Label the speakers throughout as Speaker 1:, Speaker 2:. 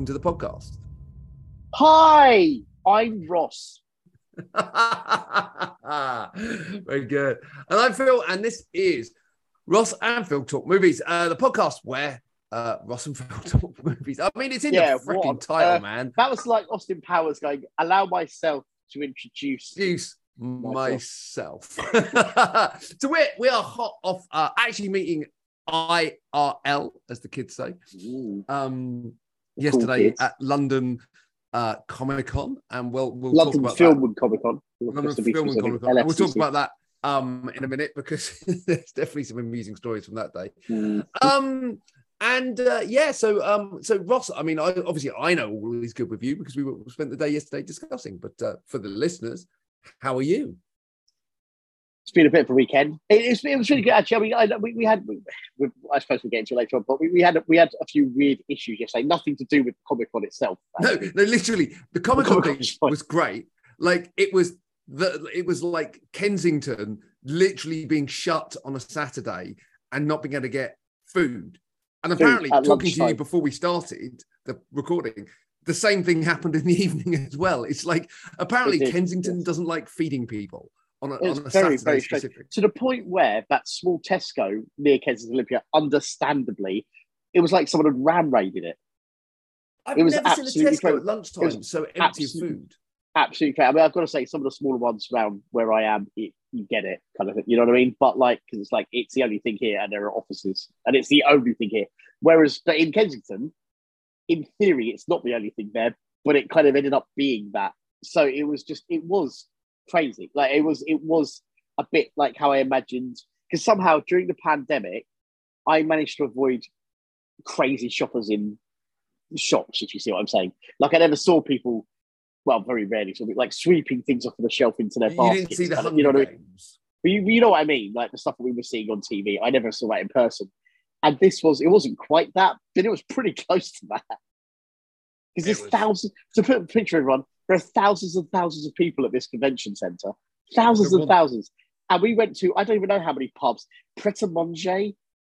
Speaker 1: welcome to the podcast.
Speaker 2: Hi, I'm Ross.
Speaker 1: Very good. And I'm Phil, and this is Ross and Phil Talk Movies, uh, the podcast where uh, Ross and Phil Talk Movies. I mean, it's in
Speaker 2: Yeah,
Speaker 1: the freaking
Speaker 2: what?
Speaker 1: title,
Speaker 2: Uh,
Speaker 1: man.
Speaker 2: That was like Austin Powers going, allow myself to introduce.
Speaker 1: Introduce myself. so we're, we are hot off uh, actually meeting IRL, as the kids say. Um, yesterday at London uh, Comic Con, and we'll we'll talk about
Speaker 2: Film and Comic Con.
Speaker 1: that. London Film and Comic Con. We'll talk about that um, in a minute because there's definitely some amusing stories from that day.
Speaker 2: Mm.
Speaker 1: Um, and uh, yeah, so um, so Ross, I mean, I, obviously I know all is good with you because we spent the day yesterday discussing. But uh, for the listeners, how are you?
Speaker 2: It's been a bit of a weekend. It, it's, it was really good actually. I mean, I, we, we had, we, we, I suppose we'll get into it later on, but we, we had we had a few weird issues yesterday. Nothing to do with Comic Con itself.
Speaker 1: No,
Speaker 2: actually.
Speaker 1: no, literally, the Comic Con thing
Speaker 2: was
Speaker 1: great. Like it was the it was like Kensington literally being shut on a Saturday and not being able to get food. And apparently,
Speaker 2: at
Speaker 1: talking to you before we started the recording, the same thing happened in the evening as well. It's like apparently
Speaker 2: It
Speaker 1: Kensington
Speaker 2: yes.
Speaker 1: doesn't like feeding people on a,
Speaker 2: It was
Speaker 1: on a
Speaker 2: very,
Speaker 1: Saturday
Speaker 2: very strange. to the point where that small Tesco near Kensington Olympia, understandably, it was like someone had ram raided it.
Speaker 1: I've
Speaker 2: it was
Speaker 1: never seen a Tesco
Speaker 2: crazy.
Speaker 1: at lunchtime so empty
Speaker 2: absolute-
Speaker 1: food.
Speaker 2: Absolutely crazy. I mean, I've got to say, some of the smaller ones around where I am, it, you get it, kind of thing. You know what I mean? But like, because it's like it's the only thing here, and there are offices, and it's the only thing here. Whereas, but in Kensington, in theory, it's not the only thing there, but it kind of ended up being that. So it was just, it was crazy. Like it was, it was a bit like how I imagined. Because somehow during the pandemic, I managed to avoid crazy shoppers in shops. If you see what I'm saying, like I never saw people. Well, very rarely, so like sweeping things off of the shelf into their
Speaker 1: You
Speaker 2: baskets.
Speaker 1: didn't see the
Speaker 2: kind of- you know what I mean? But you, you know what I mean, like the stuff that we were seeing on TV. I never saw that in person, and this was it wasn't quite that, but it was pretty close to that. Because there's
Speaker 1: was-
Speaker 2: thousands. To put a picture, everyone, there are thousands and thousands of people at this convention center, thousands and thousands, and we went to I don't even know how many pubs. Pret a Manger,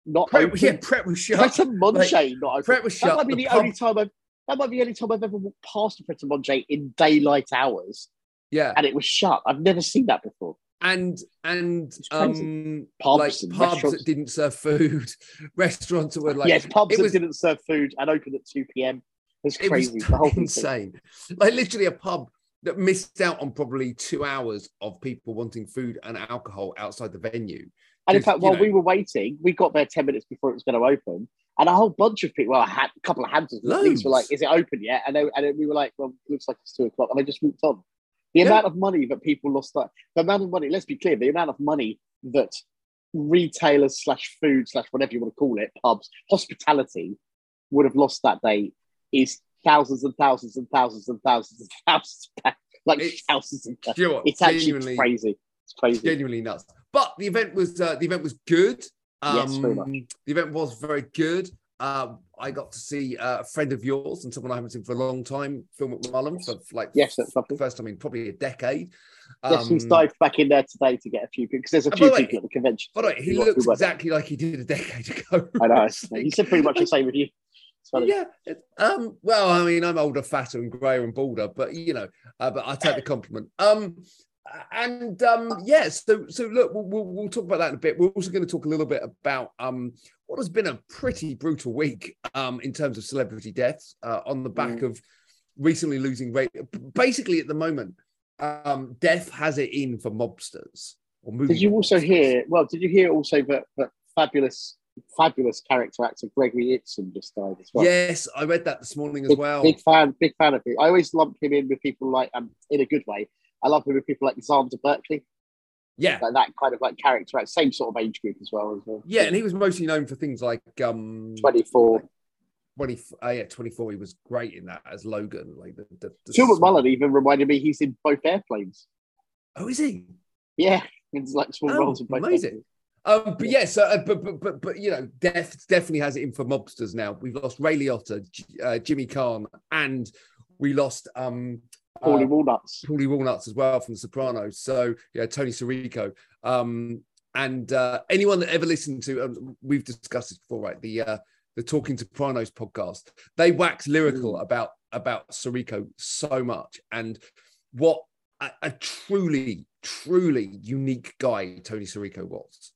Speaker 2: not
Speaker 1: Pret,
Speaker 2: open.
Speaker 1: yeah, Pret was shut.
Speaker 2: Pret a Manger, not open.
Speaker 1: Pret was
Speaker 2: That might be
Speaker 1: the
Speaker 2: the
Speaker 1: pub-
Speaker 2: only time I've. That might be the only time I've ever walked past a Pret a Manger in daylight hours,
Speaker 1: yeah,
Speaker 2: and it was shut. I've never seen that before.
Speaker 1: and and um
Speaker 2: Pubs
Speaker 1: like pubs
Speaker 2: restaurants.
Speaker 1: that didn't serve food, restaurants that were like
Speaker 2: yes, pubs that
Speaker 1: was
Speaker 2: didn't serve food and opened at 2 p.m. It's
Speaker 1: it was
Speaker 2: the whole thing.
Speaker 1: insane. Like literally a pub that missed out on probably two hours of people wanting food and alcohol outside the venue.
Speaker 2: And in fact, while
Speaker 1: know-
Speaker 2: we were waiting, we got there 10 minutes before it was going to open. And a whole bunch of people, well, a, ha- couple of at least were like, is it open yet? And, they, and we were like, well, it looks like it's two o'clock. And they just walked on. The
Speaker 1: Yeah.
Speaker 2: amount of money that people lost, that, the amount of money, let's be clear, the amount of money that retailers slash food slash whatever you want to call it, pubs, hospitality would have lost that day is thousands and thousands and thousands and thousands and thousands, of pounds, like
Speaker 1: It's-
Speaker 2: thousands and
Speaker 1: Do you know what?
Speaker 2: It's actually
Speaker 1: Genuinely-
Speaker 2: crazy. It's crazy.
Speaker 1: genuinely nuts. But the event was uh, the event was good. Um,
Speaker 2: Yes, very much.
Speaker 1: The event was very good. Uh, I got to see uh, a friend of yours and someone I haven't seen for a long time, Phil McMullen, for like
Speaker 2: Yes, that's lovely.
Speaker 1: first time in probably a decade.
Speaker 2: Yes, he's
Speaker 1: Um,
Speaker 2: dived back in there today to get a few people because there's a few
Speaker 1: way-
Speaker 2: people at the convention.
Speaker 1: By the way, he looks exactly like he did a decade ago.
Speaker 2: I know.
Speaker 1: It's
Speaker 2: He said pretty much the same with you.
Speaker 1: Yeah. Um. Well, I mean, I'm older, fatter, and grayer and balder, but you know, uh, but I take the compliment. Um. And um, yeah, so so look, we'll, we'll, we'll talk about that in a bit. We're also going to talk a little bit about um, what has been a pretty brutal week um, in terms of celebrity deaths uh, on the back
Speaker 2: Mm.
Speaker 1: of recently losing rate. Basically, at the moment, um, death has it in for mobsters or.
Speaker 2: Did you also
Speaker 1: mobsters.
Speaker 2: hear? Well, did you hear also that that fabulous, fabulous character actor Gregory Itzin just died as well?
Speaker 1: Yes, I read that this morning as
Speaker 2: big,
Speaker 1: well.
Speaker 2: big fan, big fan of him. I always lump him in with people like, um, in a good way. I love him with people like Xander Berkeley,
Speaker 1: yeah,
Speaker 2: like that kind of like character, act- same sort of age group as well. As well.
Speaker 1: yeah, and he was mostly known for things like um,
Speaker 2: twenty four.
Speaker 1: 20, uh, yeah, 24. He was great in that as Logan. Like the, the, the
Speaker 2: Phil McMullen even reminded me he's in both airplanes.
Speaker 1: Oh, is he?
Speaker 2: Yeah, it's like small
Speaker 1: Oh,
Speaker 2: roles in both.
Speaker 1: amazing.
Speaker 2: airplanes.
Speaker 1: Um, but yeah, so uh, but, but but but you know, death definitely has it in for mobsters now. We've lost Ray Liotta, uh, Jimmy Caan, and we lost um
Speaker 2: Paulie
Speaker 1: uh,
Speaker 2: Walnuts.
Speaker 1: Paulie Walnuts as well from The Sopranos. So yeah, Tony Sirico. Um, and uh, anyone that ever listened to, um, we've discussed this before, right? The uh, the Talking Sopranos podcast. They wax lyrical
Speaker 2: Mm.
Speaker 1: about about Sirico so much and what a, a truly, truly unique guy Tony Sirico was.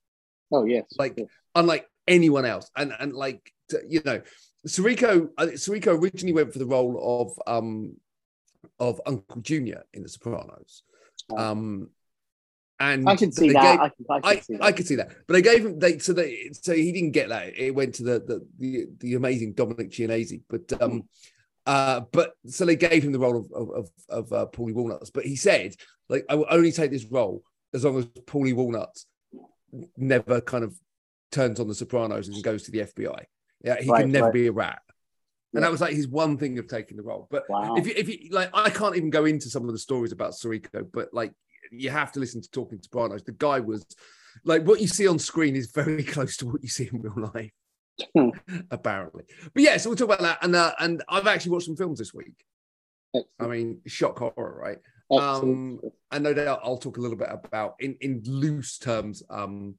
Speaker 2: Oh yes,
Speaker 1: Like,
Speaker 2: yeah.
Speaker 1: unlike anyone else. And and like you know, Sirico uh, Sirico originally went for the role of um of Uncle Junior in The Sopranos.
Speaker 2: Oh.
Speaker 1: Um, and
Speaker 2: I can see that.
Speaker 1: gave-
Speaker 2: I can, I can
Speaker 1: I,
Speaker 2: see that.
Speaker 1: I could see that, but they gave him they so they so he didn't get that. It went to the the the, the amazing Dominic Chianese, but um, uh, but so they gave him the role of of of, of uh, Paulie Walnuts. But he said like I will only take this role as long as Paulie Walnuts never kind of turns on the Sopranos and goes to the FBI. Yeah, he
Speaker 2: Right,
Speaker 1: can never
Speaker 2: right.
Speaker 1: be a rat. And
Speaker 2: Yeah.
Speaker 1: that was like his one thing of taking the role. But
Speaker 2: Wow.
Speaker 1: if you, if you like, I can't even go into some of the stories about Sirico, but like, you have to listen to Talking Sopranos. The guy was like, what you see on screen is very close to what you see in real life,
Speaker 2: Hmm.
Speaker 1: apparently. But yeah, so we'll talk about that. And uh, and I've actually watched some films this week. I mean, shock horror, right? Um, and no doubt I'll talk a little bit about, in in loose terms, um,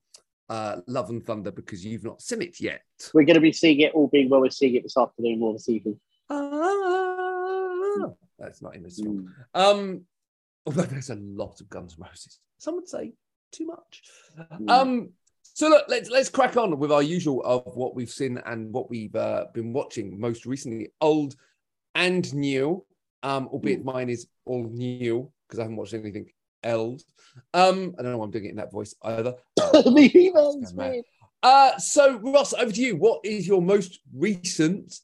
Speaker 1: uh, Love and Thunder because you've not seen it yet.
Speaker 2: We're going to be seeing it all being well. We're seeing it this afternoon or this evening.
Speaker 1: Ah, that's not in this film.
Speaker 2: Mm.
Speaker 1: Um, although there's a lot of Guns Roses. Some would say too much.
Speaker 2: Mm.
Speaker 1: Um, so look, let's let's crack on with our usual of what we've seen and what we've uh, been watching most recently, old and new. Um, albeit mine is all new because I haven't watched anything else. Um, I don't know why I'm doing it in that voice either.
Speaker 2: the emails, man.
Speaker 1: Uh, so Ross, over to you. What is your most recent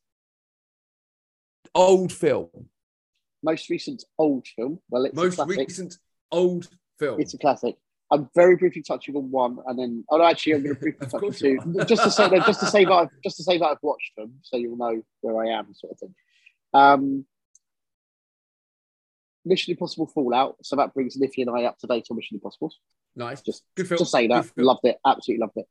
Speaker 1: old film?
Speaker 2: Most recent old film. Well, it's
Speaker 1: Most recent old film.
Speaker 2: It's a classic. I'm very briefly touching on one, and then oh no, actually, I'm going to briefly touch on two, just to say that, just to say that, I've, just to say that I've watched them, so you'll know where I am, sort of thing. Um, Mission Impossible Fallout. So that brings Niffy and I up to date on Mission Impossible.
Speaker 1: nice.
Speaker 2: Just,
Speaker 1: Good film.
Speaker 2: just say that. Loved it. Absolutely loved it.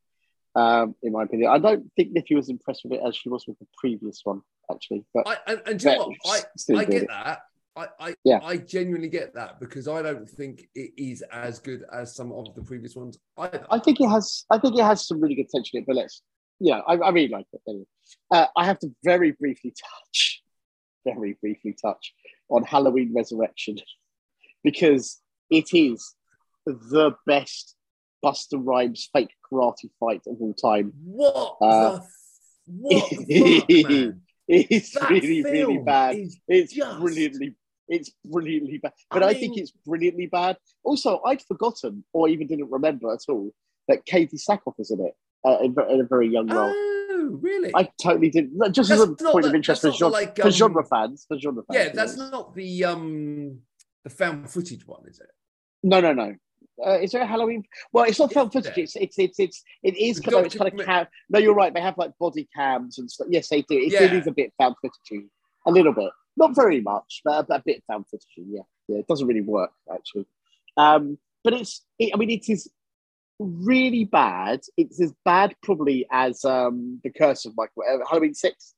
Speaker 2: Um, in my opinion, I don't think Niffy was impressed with it as she was with the previous one, actually. But
Speaker 1: I, and, and do you know what? I, I get
Speaker 2: it.
Speaker 1: that. I, I,
Speaker 2: Yeah.
Speaker 1: I genuinely get that because I don't think it is as good as some of the previous ones either.
Speaker 2: I think it has. I think it has some really good tension in it. But let's, yeah, I, I really like it. Anyway. Uh, I have to very briefly touch, very briefly touch on Halloween Resurrection because it is the best Busta Rhymes fake karate fight of all time.
Speaker 1: what
Speaker 2: Uh,
Speaker 1: the f- what the fuck, man?
Speaker 2: It's
Speaker 1: That
Speaker 2: really, really bad. It's
Speaker 1: just-
Speaker 2: brilliantly, it's brilliantly bad.
Speaker 1: I
Speaker 2: But I, think it's brilliantly bad. Also, I'd forgotten or even didn't remember at all that Katee Sackhoff is in it uh, in, in a very young role.
Speaker 1: Oh, really?
Speaker 2: I totally didn't. no, Just as a point of interest for, genre,
Speaker 1: like,
Speaker 2: for
Speaker 1: um,
Speaker 2: genre fans. For genre fans.
Speaker 1: yeah, that's not the um the found footage one, is it?
Speaker 2: No, no, no. Uh, is there a Halloween? Well, it's not
Speaker 1: Is
Speaker 2: footage. It's it's it's it's it is kind of it's kind of cam. No, you're right. They have like body cams and stuff. Yes, they do. It,
Speaker 1: Yeah.
Speaker 2: it is a bit found footage, a little bit, not very much, but a, a bit found footage. Yeah, yeah. It doesn't really work actually. Um, but it's. It, I mean, it is really bad. It's as bad probably as um the Curse of Michael uh, Halloween Six.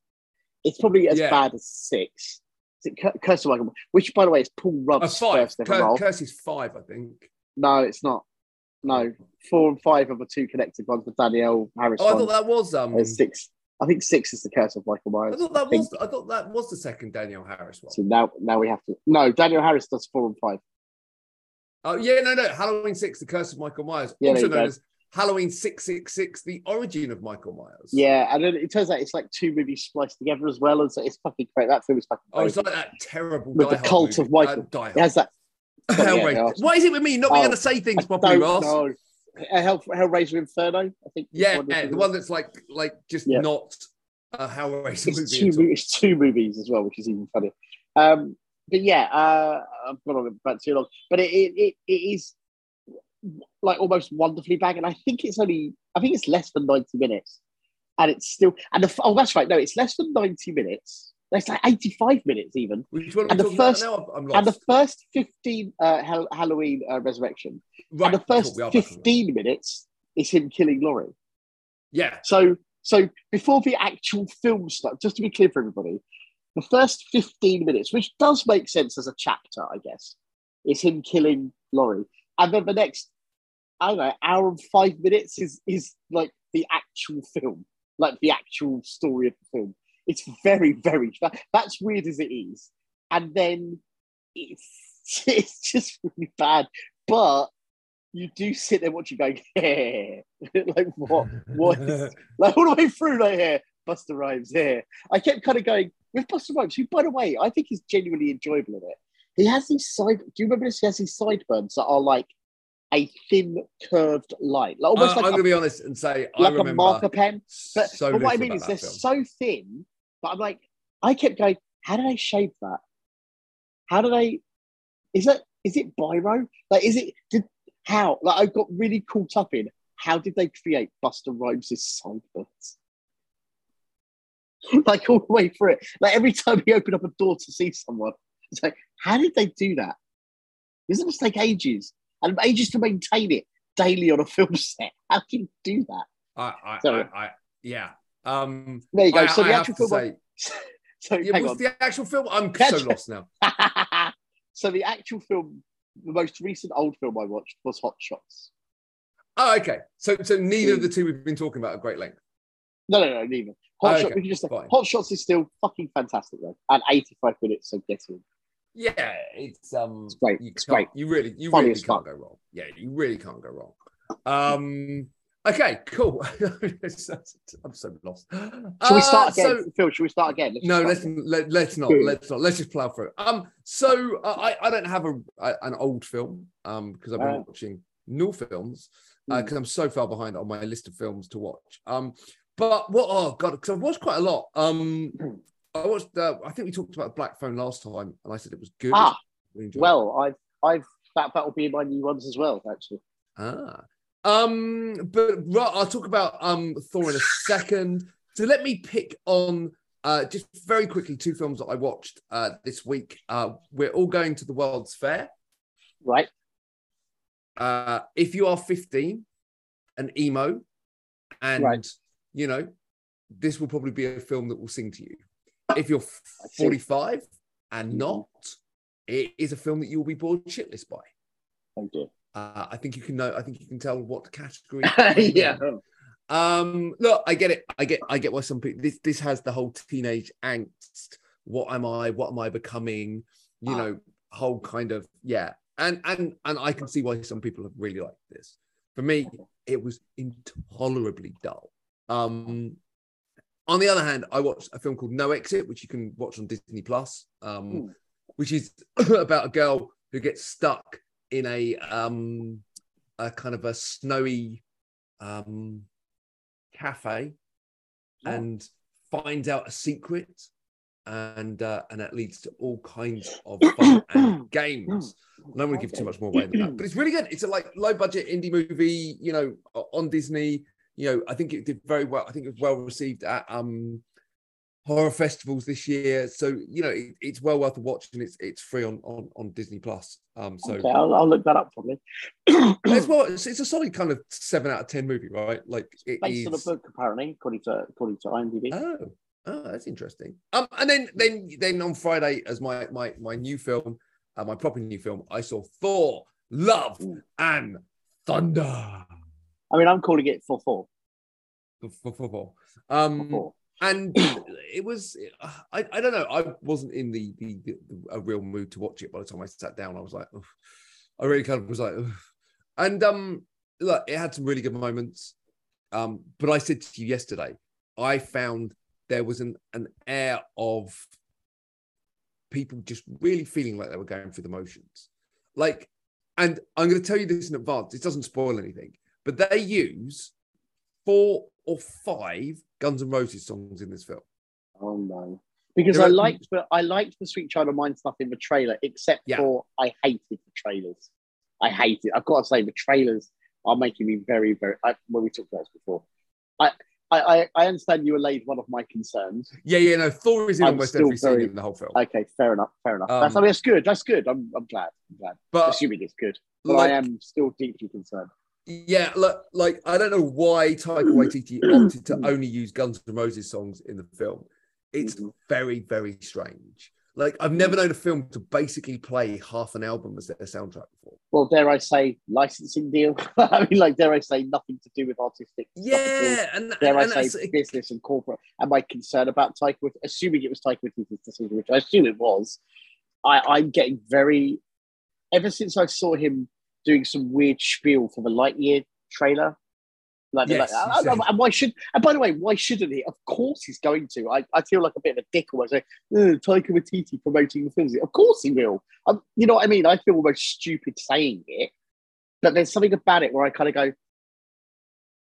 Speaker 2: It's probably as
Speaker 1: Yeah.
Speaker 2: bad as Six. Is it Cur- Curse of Michael? Which, by the way, is Paul Rudd's
Speaker 1: five.
Speaker 2: first ever
Speaker 1: Cur-
Speaker 2: role.
Speaker 1: Curse is five, I think.
Speaker 2: No, it's not. No, four and five are the two connected ones. The Danielle Harris
Speaker 1: Oh, I thought that was um.
Speaker 2: Uh, six. I think six is the curse of Michael Myers.
Speaker 1: I thought that
Speaker 2: I
Speaker 1: was. I thought that was the second Danielle Harris one.
Speaker 2: So now, now we have to. No, Danielle Harris does four and five.
Speaker 1: Oh yeah, no, no. Halloween Six: The Curse of Michael Myers,
Speaker 2: Yeah,
Speaker 1: also known as Halloween Six Six Six: The Origin of Michael Myers.
Speaker 2: Yeah, and it turns out it's like two movies spliced together as well, and so it's fucking great. That film is fucking.
Speaker 1: Oh, it's like that terrible
Speaker 2: With the
Speaker 1: Hard
Speaker 2: cult
Speaker 1: movie.
Speaker 2: of Michael.
Speaker 1: Uh, Die
Speaker 2: it has that.
Speaker 1: Hellraiser. Why is it with me not being
Speaker 2: Oh,
Speaker 1: able to say things properly, Ross?
Speaker 2: know. Uh, Hell, Hellraiser Inferno, I think.
Speaker 1: Yeah,
Speaker 2: one of
Speaker 1: the one that's like, like just
Speaker 2: Yeah.
Speaker 1: not a Hellraiser
Speaker 2: it's
Speaker 1: movie.
Speaker 2: two,
Speaker 1: at all.
Speaker 2: mo- it's two movies as well, which is even funnier. Um, but yeah, uh, I've gone on about too long. But it, it, it, it is like almost wonderfully bad, and I think it's only I think it's less than ninety minutes, and it's still and the, oh that's right, no, it's less than ninety minutes. It's like eighty-five minutes even,
Speaker 1: Which one are
Speaker 2: and the first, and the first fifteen uh, Hall- Halloween uh, Resurrection,
Speaker 1: right,
Speaker 2: and the first
Speaker 1: we are back on that.
Speaker 2: fifteen minutes is him killing Laurie.
Speaker 1: Yeah,
Speaker 2: So, so before the actual film starts, just to be clear for everybody, the first 15 minutes, which does make sense as a chapter, I guess, is him killing Laurie. And then the next, I don't know, hour and five minutes is is like the actual film. like the actual story of the film. It's very, very that, that's weird as it is, and then it's it's just really bad. But you do sit there watching, going, yeah, like what, what, is, like all the way through, like here, Busta Rhymes here. I kept kind of going with Busta Rhymes, who, by the way, I think is genuinely enjoyable in it. He has these side. Do you remember this? He has these sideburns that are like a thin curved line, like almost
Speaker 1: Uh,
Speaker 2: like
Speaker 1: I'm
Speaker 2: a,
Speaker 1: going to be honest and say I
Speaker 2: like a marker pen. But,
Speaker 1: so
Speaker 2: but what I mean is they're
Speaker 1: film.
Speaker 2: so thin. But I'm like, I kept going. How do they shave that? How do they? Is it is it biro? Like, is it did how? Like, I got really caught up in how did they create Busta Rhymes' sideburns? like all the way through it. Like every time he opened up a door to see someone, it's like, how did they do that? This must take ages and ages to maintain it daily on a film set. How can you do that?
Speaker 1: I, I,
Speaker 2: Sorry.
Speaker 1: I, I, yeah. Um,
Speaker 2: There you go.
Speaker 1: I,
Speaker 2: so the actual film.
Speaker 1: say,
Speaker 2: so
Speaker 1: yeah, what's
Speaker 2: on.
Speaker 1: the actual film? I'm so lost now.
Speaker 2: so the actual film, the most recent old film I watched was Hot Shots.
Speaker 1: Oh, okay. So, so neither of the two we've been talking about at great length.
Speaker 2: No, no, no, neither. Hot
Speaker 1: Okay,
Speaker 2: Shots. We can just say
Speaker 1: fine.
Speaker 2: Hot Shots is still fucking fantastic though, and 85 minutes. So get in.
Speaker 1: Yeah, it's um,
Speaker 2: It's great.
Speaker 1: You
Speaker 2: It's great.
Speaker 1: You really, you
Speaker 2: Funny
Speaker 1: really can't
Speaker 2: fuck.
Speaker 1: go wrong. Yeah, you really can't go wrong. Um, okay, cool. I'm so lost.
Speaker 2: Should we start
Speaker 1: Uh,
Speaker 2: again,
Speaker 1: so-
Speaker 2: Phil? Should we start again? Let's
Speaker 1: no, let's
Speaker 2: again.
Speaker 1: let, let's not.
Speaker 2: Good.
Speaker 1: Let's not. Let's just plow through. Um, so uh, I I don't have a, a an old film um because I've been
Speaker 2: Ah.
Speaker 1: watching new films
Speaker 2: Hmm.
Speaker 1: because I'm so far behind on my list of films to watch. Um, but what? Oh god, because I've watched quite a lot. Um, I watched. Uh, I think we talked about Black Phone last time, and I said it was good.
Speaker 2: Ah,
Speaker 1: Really
Speaker 2: well, I've, I've that that will be in my new ones as well. Actually,
Speaker 1: Ah. Um, but right, I'll talk about um Thor in a second. So let me pick on uh just very quickly two films that I watched uh this week. Uh we're all going to the World's Fair.
Speaker 2: right?
Speaker 1: Uh if you are 15 and emo and
Speaker 2: Right.
Speaker 1: You know, this will probably be a film that will sing to you. If you're 45 and not, it is a film that you will be bored shitless by.
Speaker 2: Oh dear.
Speaker 1: Uh, I think you can know. I think you can tell what category.
Speaker 2: yeah.
Speaker 1: Um, look, I get it. I get. I get why some people. This this has the whole teenage angst. What am I? What am I becoming? You
Speaker 2: Ah.
Speaker 1: know, whole kind of yeah. And and and I can see why some people have really liked this. For me, it was intolerably dull. Um, on the other hand, I watched a film called No Exit, which you can watch on Disney Plus, um, which is about a girl who gets stuck in a um, a kind of a snowy um, cafe
Speaker 2: Oh.
Speaker 1: and finds out a secret, and uh, and that leads to all kinds of fun and games. I don't want to give too much more away than that, but it's really good. It's a like low budget indie movie, you know, on Disney. You know, I think it did very well. I think it was well received at um horror festivals this year. So you know, it, it's well worth a watch, and it's it's free on on, on Disney Plus. Um, so
Speaker 2: okay, I'll, I'll look that up for me.
Speaker 1: it's well, it's, it's a solid kind of seven out of ten movie, right? Like it
Speaker 2: Based on a book, apparently, according to according to IMDb.
Speaker 1: Oh, oh, that's interesting. Um, and then then then on Friday, as my my my new film, uh, my proper new film, I saw Thor: Love and Thunder.
Speaker 2: I mean, I'm calling it for four.
Speaker 1: For, for, for, Um, and it was I, I don't know. I wasn't in the, the, the a real mood to watch it by the time I sat down. I was like "Ugh." I really kind of was like "Ugh." and um look it had some really good moments. Um but I said to you yesterday I found there was an an air of people just really feeling like they were going through the motions. Like and I'm going to tell you this in advance. It doesn't spoil anything but they use four or five Guns N' Roses songs in this film.
Speaker 2: Oh no. Because
Speaker 1: There
Speaker 2: I liked the I liked the Sweet Child of Mine stuff in the trailer, except
Speaker 1: Yeah.
Speaker 2: for I hated the trailers. I hate it. I've got to say the trailers are making me very, very I, when we talked about this before. I I, I, understand you allayed one of my concerns.
Speaker 1: Yeah, yeah, no, Thor is in
Speaker 2: I'm
Speaker 1: almost every scene in the whole film.
Speaker 2: Okay, fair enough, fair enough.
Speaker 1: Um,
Speaker 2: that's, I mean, that's good. That's good. I'm, I'm glad. I'm glad.
Speaker 1: but
Speaker 2: Assuming it's good. But
Speaker 1: like,
Speaker 2: I am still deeply concerned.
Speaker 1: Yeah, look, like I don't know why Taika Waititi opted to only use Guns N' Roses songs in the film. It's
Speaker 2: Mhm.
Speaker 1: very, very strange. Like I've never known a film to basically play half an album as their soundtrack before.
Speaker 2: Well, dare I say, licensing deal? I mean, like, dare I say, nothing to do with artistic. stuff at all.
Speaker 1: Yeah, and,
Speaker 2: Dare
Speaker 1: and
Speaker 2: I say, business and corporate? And my concern about Taika Waititi? Assuming it was Taika Waititi's decision, which I assume it was, I, I'm getting very. Ever since I saw him doing some weird spiel for the Lightyear trailer, like,
Speaker 1: Yes,
Speaker 2: like, I- I- and why should? And by the way, why shouldn't he? Of course he's going to. I, I feel like a bit of a dick almost. Like, "Ugh, Taika Waititi promoting the films. Of course he will. Um, you know what I mean? I feel almost stupid saying it, but there's something about it where I kind of go,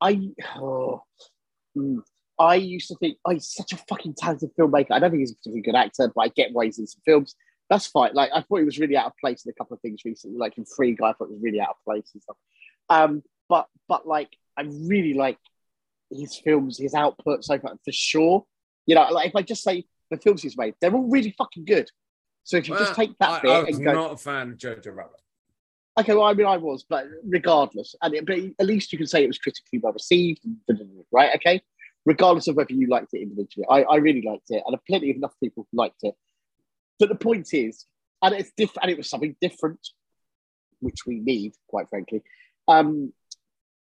Speaker 2: I, oh, mm. I used to think, oh, he's such a fucking talented filmmaker. I don't think he's a particularly good actor, but I get why he's in some films. That's fine. Like I thought he was really out of place in a couple of things recently, like in Free Guy. I thought he was really out of place and stuff. Um, but but like I really like his films, his output so far for sure. You know, like if I just say the films he's made, they're all really fucking good. So if you
Speaker 1: Well,
Speaker 2: just take that
Speaker 1: I,
Speaker 2: bit
Speaker 1: I was
Speaker 2: and go,
Speaker 1: not a fan of Jojo Rabbit.
Speaker 2: Okay, well, I mean, I was, but regardless, and it, but at least you can say it was critically well received, right? Okay, regardless of whether you liked it individually, I, I really liked it, and plenty of enough people liked it. But the point is, and it's different, and it was something different, which we need, quite frankly. Um,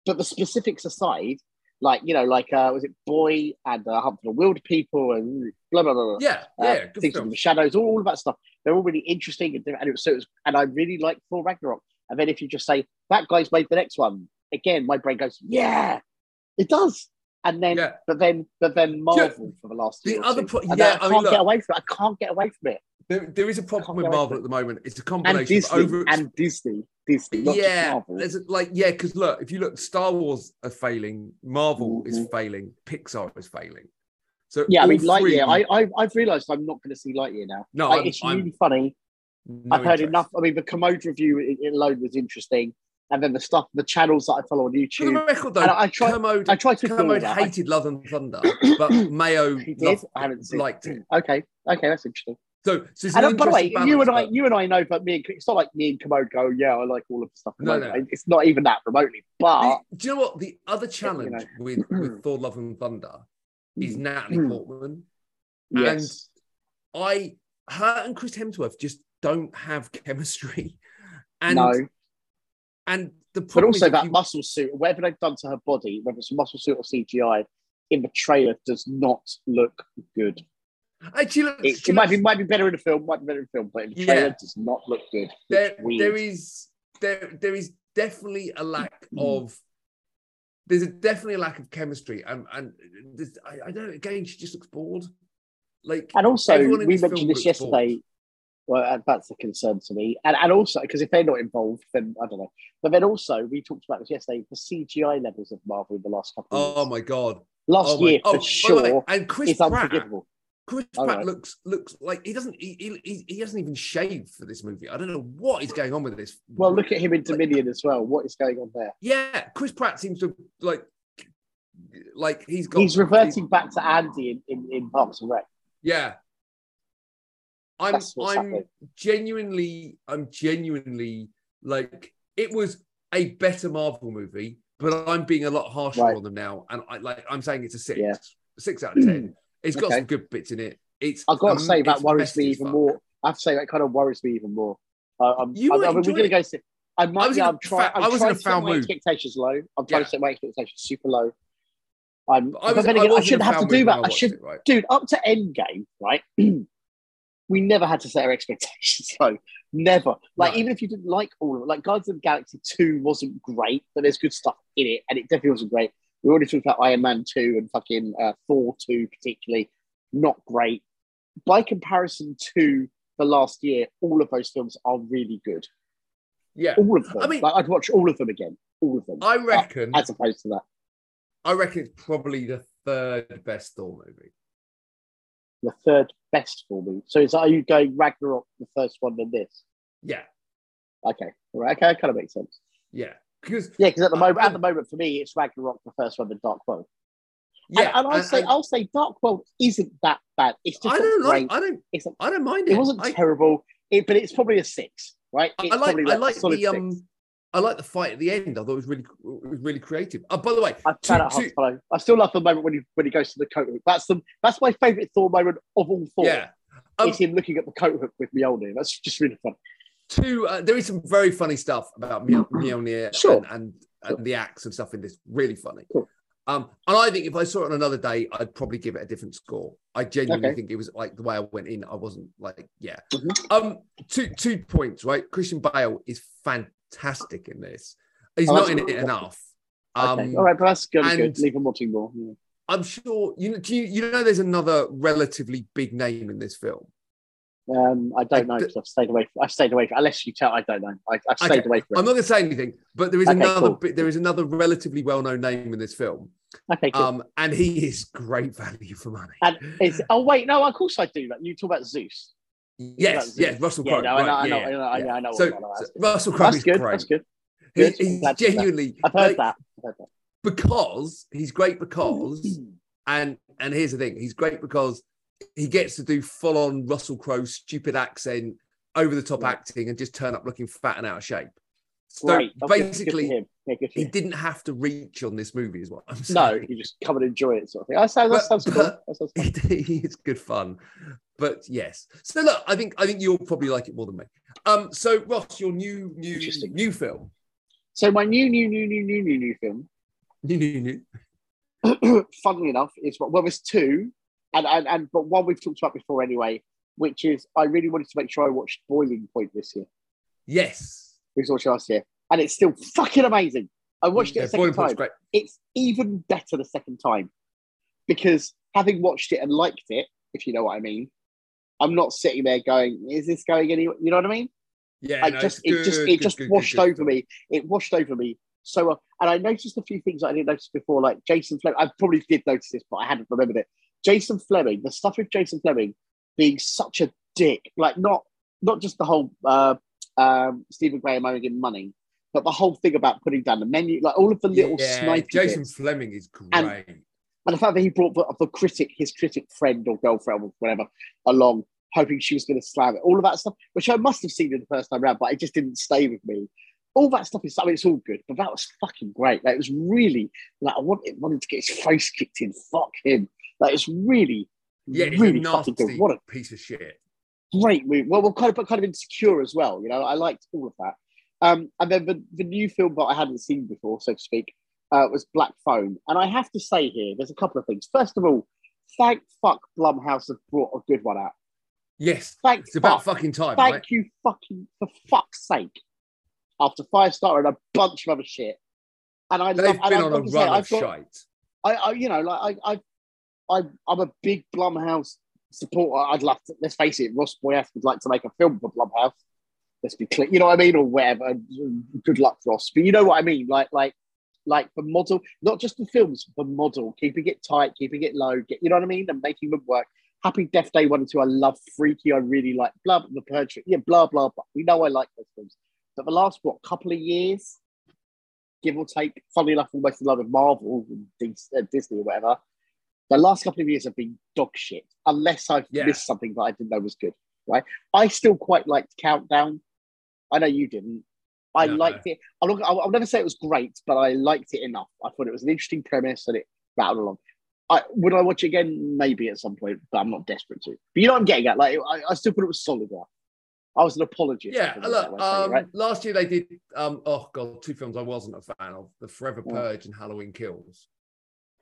Speaker 2: but the specifics aside, like you know, like uh, was it Boy and uh, Hunt for the Wild People and blah blah blah.
Speaker 1: Yeah,
Speaker 2: uh,
Speaker 1: yeah,
Speaker 2: Things from the Shadows, all, all of that stuff. They're all really interesting and, and it was so. It was, and I really liked Thor Ragnarok. And then if you just say that guy's made the next one, again, my brain goes, yeah, it does. And then,
Speaker 1: Yeah.
Speaker 2: but then, but then Marvel for the last
Speaker 1: the other pro- yeah,
Speaker 2: I
Speaker 1: I
Speaker 2: can't
Speaker 1: mean,
Speaker 2: get away from it. I can't get away from it.
Speaker 1: There, there is a problem with Marvel at the moment. It's a
Speaker 2: And
Speaker 1: combination
Speaker 2: Disney,
Speaker 1: of over.
Speaker 2: and Disney, Disney,
Speaker 1: yeah, there's a, like yeah, because look, if you look, Star Wars are failing, Marvel is
Speaker 2: Mhm.
Speaker 1: failing, Pixar is failing. So
Speaker 2: Yeah, I mean,
Speaker 1: three-
Speaker 2: Lightyear. I, I, I've realised I'm not going to see Lightyear now.
Speaker 1: no,
Speaker 2: Like,
Speaker 1: I'm,
Speaker 2: it's
Speaker 1: I'm
Speaker 2: really funny.
Speaker 1: no
Speaker 2: I've heard
Speaker 1: interest.
Speaker 2: enough. I mean, the Kermode review alone was interesting, and then the stuff, the channels that I follow on
Speaker 1: For the
Speaker 2: YouTube.
Speaker 1: record, though,
Speaker 2: And I try-
Speaker 1: Kermode,
Speaker 2: I tried to
Speaker 1: Kermode.
Speaker 2: I-
Speaker 1: hated Love and Thunder, but Mayo loved,
Speaker 2: I haven't seen.
Speaker 1: liked it.
Speaker 2: Okay, okay, that's interesting.
Speaker 1: So, so
Speaker 2: And
Speaker 1: an
Speaker 2: by the way,
Speaker 1: interesting
Speaker 2: you and
Speaker 1: balance,
Speaker 2: I, you and I know, but me, and it's not like me and Kermode go, yeah, I like all of the stuff.
Speaker 1: No, no.
Speaker 2: it's not even that remotely.
Speaker 1: but the- do you know what? The other challenge
Speaker 2: know.
Speaker 1: with, with Thor: Love and Thunder is Natalie
Speaker 2: Mm.
Speaker 1: Portman.
Speaker 2: yes,
Speaker 1: I, her and Chris Hemsworth just don't have chemistry, and
Speaker 2: no,
Speaker 1: and the
Speaker 2: but also that
Speaker 1: you-
Speaker 2: muscle suit, whatever they've done to her body, whether it's a muscle suit or CGI, in the trailer does not look good.
Speaker 1: Uh, actually look,
Speaker 2: It,
Speaker 1: she
Speaker 2: it might be might be better in the film, might be better in the film, but in the
Speaker 1: Yeah.
Speaker 2: trailer does not look good.
Speaker 1: there, there is there there is definitely a lack of there's a definitely a lack of chemistry and and I, I don't know again she just looks bored like
Speaker 2: And also, we mentioned this
Speaker 1: looks
Speaker 2: yesterday. Well, that's a concern to me. And, and also, because if they're not involved, then I don't know. But then also, we talked about this yesterday the CGI levels of Marvel in the last couple of
Speaker 1: oh
Speaker 2: years.
Speaker 1: my god
Speaker 2: last
Speaker 1: oh my
Speaker 2: year,
Speaker 1: oh,
Speaker 2: for
Speaker 1: by the way,
Speaker 2: sure,
Speaker 1: and Chris Pratt
Speaker 2: unforgivable.
Speaker 1: Chris
Speaker 2: All
Speaker 1: Pratt
Speaker 2: right.
Speaker 1: looks looks like he doesn't he, he, he hasn't even shaved for this movie I don't know what is going on with this
Speaker 2: Well, look at him in Dominion as well. What is going on there?
Speaker 1: yeah Chris Pratt seems to like like he's got
Speaker 2: He's reverting back to Andy in, in, in Parks and Rec.
Speaker 1: Yeah. I'm I'm genuinely I'm genuinely like it was a better Marvel movie, but I'm being a lot harsher
Speaker 2: Right.
Speaker 1: on them now. And I like I'm saying it's a six.
Speaker 2: Yeah.
Speaker 1: Six out of ten. It's got
Speaker 2: Okay.
Speaker 1: some good bits in it. It's
Speaker 2: I've got to
Speaker 1: um,
Speaker 2: say, that worries me even more. I have to say, that kind of worries me even more. Uh, I'm,
Speaker 1: You
Speaker 2: I,
Speaker 1: might
Speaker 2: I mean, we're
Speaker 1: enjoy
Speaker 2: going to
Speaker 1: it.
Speaker 2: go see. I might.
Speaker 1: I was
Speaker 2: yeah,
Speaker 1: in a
Speaker 2: I'm trying.
Speaker 1: fa-
Speaker 2: I'm
Speaker 1: I was in
Speaker 2: trying
Speaker 1: a
Speaker 2: to set
Speaker 1: foul
Speaker 2: my expectations low. I'm trying
Speaker 1: Yeah.
Speaker 2: to set my expectations super low. I'm,
Speaker 1: I was,
Speaker 2: but
Speaker 1: I
Speaker 2: again, I, shouldn't have to do that.
Speaker 1: I
Speaker 2: should,
Speaker 1: it, right?
Speaker 2: dude. Up to Endgame, right? we never had to set our expectations low. Never. Like
Speaker 1: No.
Speaker 2: even if you didn't like all of it, like Guardians of the Galaxy Two wasn't great, but there's good stuff in it, and it definitely wasn't great. We already talked about Iron Man Two and fucking uh, Thor Two, particularly not great. By comparison to the last year, all of those films are really good.
Speaker 1: Yeah.
Speaker 2: All of them.
Speaker 1: I mean-
Speaker 2: like, I'd watch all of them again. All of them.
Speaker 1: I reckon
Speaker 2: as opposed to that.
Speaker 1: I reckon it's probably the third best Thor movie.
Speaker 2: The third best for me. So is are you going Ragnarok the first one than this?
Speaker 1: Yeah.
Speaker 2: Okay. All right. Okay, that kind of makes sense.
Speaker 1: Yeah. Because
Speaker 2: Yeah, because at the moment,
Speaker 1: I-
Speaker 2: at the moment, for me, it's Ragnarok the first one, then Dark World.
Speaker 1: yeah,
Speaker 2: and, and I'll
Speaker 1: and-
Speaker 2: say,
Speaker 1: and
Speaker 2: I'll say, Dark World isn't that bad. It's just
Speaker 1: I don't
Speaker 2: great.
Speaker 1: like I don't
Speaker 2: It's a,
Speaker 1: I don't mind it.
Speaker 2: it wasn't
Speaker 1: I,
Speaker 2: terrible, it, but it's probably a six, right? It's
Speaker 1: I like I like the
Speaker 2: six.
Speaker 1: um I like the fight at the end. I thought it was really it was really creative. Oh, by the way,
Speaker 2: I
Speaker 1: to-
Speaker 2: found it hard
Speaker 1: to-
Speaker 2: to follow. I still love the moment when he when he goes to the coat room. That's the that's my favorite Thor moment of all four.
Speaker 1: yeah, Um,
Speaker 2: it's him looking at the coat hook with Mjolnir. That's just really fun.
Speaker 1: two uh, there is some very funny stuff about Mjol- Mjolnir
Speaker 2: Sure.
Speaker 1: and, and, and the axe and stuff in this. Really funny.
Speaker 2: Cool.
Speaker 1: Um, and I think if I saw it on another day, I'd probably give it a different score. I genuinely
Speaker 2: Okay.
Speaker 1: think it was like the way I went in. I wasn't like, yeah.
Speaker 2: Mhm.
Speaker 1: Um, two two points, right? Christian Bale is fantastic in this. He's
Speaker 2: Oh,
Speaker 1: not in it
Speaker 2: cool.
Speaker 1: enough.
Speaker 2: Okay.
Speaker 1: Um,
Speaker 2: All right, but that's good. good. Leave him wanting more. Yeah.
Speaker 1: I'm sure you know. Do you, you know? There's another relatively big name in this film.
Speaker 2: Um, I don't know because I've stayed away. I've stayed away. From, unless you tell, I don't know. I, I've stayed
Speaker 1: Okay,
Speaker 2: away from
Speaker 1: I'm not going to say anything, but there is
Speaker 2: Okay,
Speaker 1: another.
Speaker 2: cool.
Speaker 1: There is another relatively well-known name in this film.
Speaker 2: Okay, cool.
Speaker 1: Um, and he is great value for money.
Speaker 2: and is oh wait, no, of course I do. Like, you talk about Zeus.
Speaker 1: Yes, yes, Russell
Speaker 2: Yeah,
Speaker 1: Crowe.
Speaker 2: no, I know,
Speaker 1: right,
Speaker 2: I know,
Speaker 1: yeah,
Speaker 2: I know, I
Speaker 1: yeah.
Speaker 2: know, I know
Speaker 1: So, so. Russell Crowe is
Speaker 2: good.
Speaker 1: great.
Speaker 2: That's good.
Speaker 1: He-
Speaker 2: Good.
Speaker 1: he's
Speaker 2: Glad to that.
Speaker 1: genuinely
Speaker 2: I've heard
Speaker 1: like,
Speaker 2: that. I've heard that.
Speaker 1: because he's great because and and here's the thing he's great because he gets to do full-on Russell Crowe stupid accent, over the top
Speaker 2: Right.
Speaker 1: acting, and just turn up looking fat and out of shape. So
Speaker 2: Great. Good- good for
Speaker 1: basically.
Speaker 2: Yeah,
Speaker 1: he didn't have to reach on this movie, is what I'm saying.
Speaker 2: No, you just come and enjoy it, sort of thing. That sounds, that sounds That sounds fun.
Speaker 1: it's good fun, but yes. So look, I think I think you'll probably like it more than me. Um, so Ross, your new new new film,
Speaker 2: So my new, new, new, new, new, new, new film,
Speaker 1: new new new.
Speaker 2: funnily enough, is what well, there's two, and, and and but one we've talked about before anyway, which is I really wanted to make sure I watched Boiling Point this year.
Speaker 1: Yes,
Speaker 2: We watched it last year, and it's still fucking amazing. I watched it a second time.
Speaker 1: great.
Speaker 2: It's even better the second time because having watched it and liked it, if you know what I mean, I'm not sitting there going, "Is this going any?" You know what I mean?
Speaker 1: Yeah,
Speaker 2: I
Speaker 1: no,
Speaker 2: just
Speaker 1: it's
Speaker 2: it just it
Speaker 1: good,
Speaker 2: just
Speaker 1: good, good,
Speaker 2: washed
Speaker 1: good
Speaker 2: over me. It washed over me so well. And I noticed a few things that I didn't notice before, like Jason Flemyng. I probably did notice this, but I hadn't remembered it. Jason Flemyng, the stuff with Jason Flemyng being such a dick, like not not just the whole uh, um, Stephen Graham owing him money, but the whole thing about putting down the menu, like all of the little
Speaker 1: yeah, Jason
Speaker 2: bits.
Speaker 1: Flemyng is great.
Speaker 2: And- And the fact that he brought the, the critic, his critic friend or girlfriend or whatever, along, hoping she was going to slam it. All of that stuff, which I must have seen in the first time round, but it just didn't stay with me. All that stuff is, I mean, it's all good, but that was fucking great. Like, it was really, like, I wanted, wanted to get his face kicked in. Fuck him. Like, it's really,
Speaker 1: yeah, he's
Speaker 2: really
Speaker 1: a
Speaker 2: fucking good. What a
Speaker 1: piece of shit.
Speaker 2: great movie. Well, well, kind of, kind of insecure as well. You know, I liked all of that. Um, and then the, the new film that I hadn't seen before, so to speak, uh, was Black Phone. And I have to say here, there's a couple of things. First of all, thank fuck Blumhouse have brought a good one out.
Speaker 1: Yes,
Speaker 2: Thank
Speaker 1: it's about
Speaker 2: fuck.
Speaker 1: fucking time,
Speaker 2: Thank
Speaker 1: right?
Speaker 2: you fucking for fuck's sake. After Firestarter and a bunch of other shit. And I
Speaker 1: They've
Speaker 2: love,
Speaker 1: been
Speaker 2: I've
Speaker 1: on a
Speaker 2: to say,
Speaker 1: run
Speaker 2: I've
Speaker 1: of
Speaker 2: got,
Speaker 1: shite.
Speaker 2: I, I, you know, like I, I, I, I'm a big Blumhouse supporter. I'd love to. Let's face it, Ross Boyath would like to make a film for Blumhouse. Let's be clear. You know what I mean, or whatever. Good luck, Ross. But you know what I mean. Like, like, like the model, not just the films, the model, keeping it tight, keeping it low. Get, you know what I mean, and making them work. Happy Death Day one and two. I love Freaky. I really like blah blah the Purge. Yeah, blah blah. blah. We know I like those films. But the last what couple of years, give or take, funnily enough, almost in line with Marvel and uh, Disney or whatever. The last couple of years have been dog shit, unless I've
Speaker 1: Yeah.
Speaker 2: missed something that I didn't know was good. Right? I still quite liked Countdown. I know you didn't. I
Speaker 1: No.
Speaker 2: liked it. I'm I'll, I'll never say it was great, but I liked it enough. I thought it was an interesting premise and it rattled along. I, would I watch it again? Maybe at some point, but I'm not desperate to. But you know what I'm getting at? Like, I, I still thought it was solid enough. I was an apologist.
Speaker 1: Yeah,
Speaker 2: is
Speaker 1: look,
Speaker 2: that way say
Speaker 1: um,
Speaker 2: right?
Speaker 1: last year they did, um, oh God, two films I wasn't a fan of The Forever
Speaker 2: Yeah.
Speaker 1: Purge and Halloween Kills.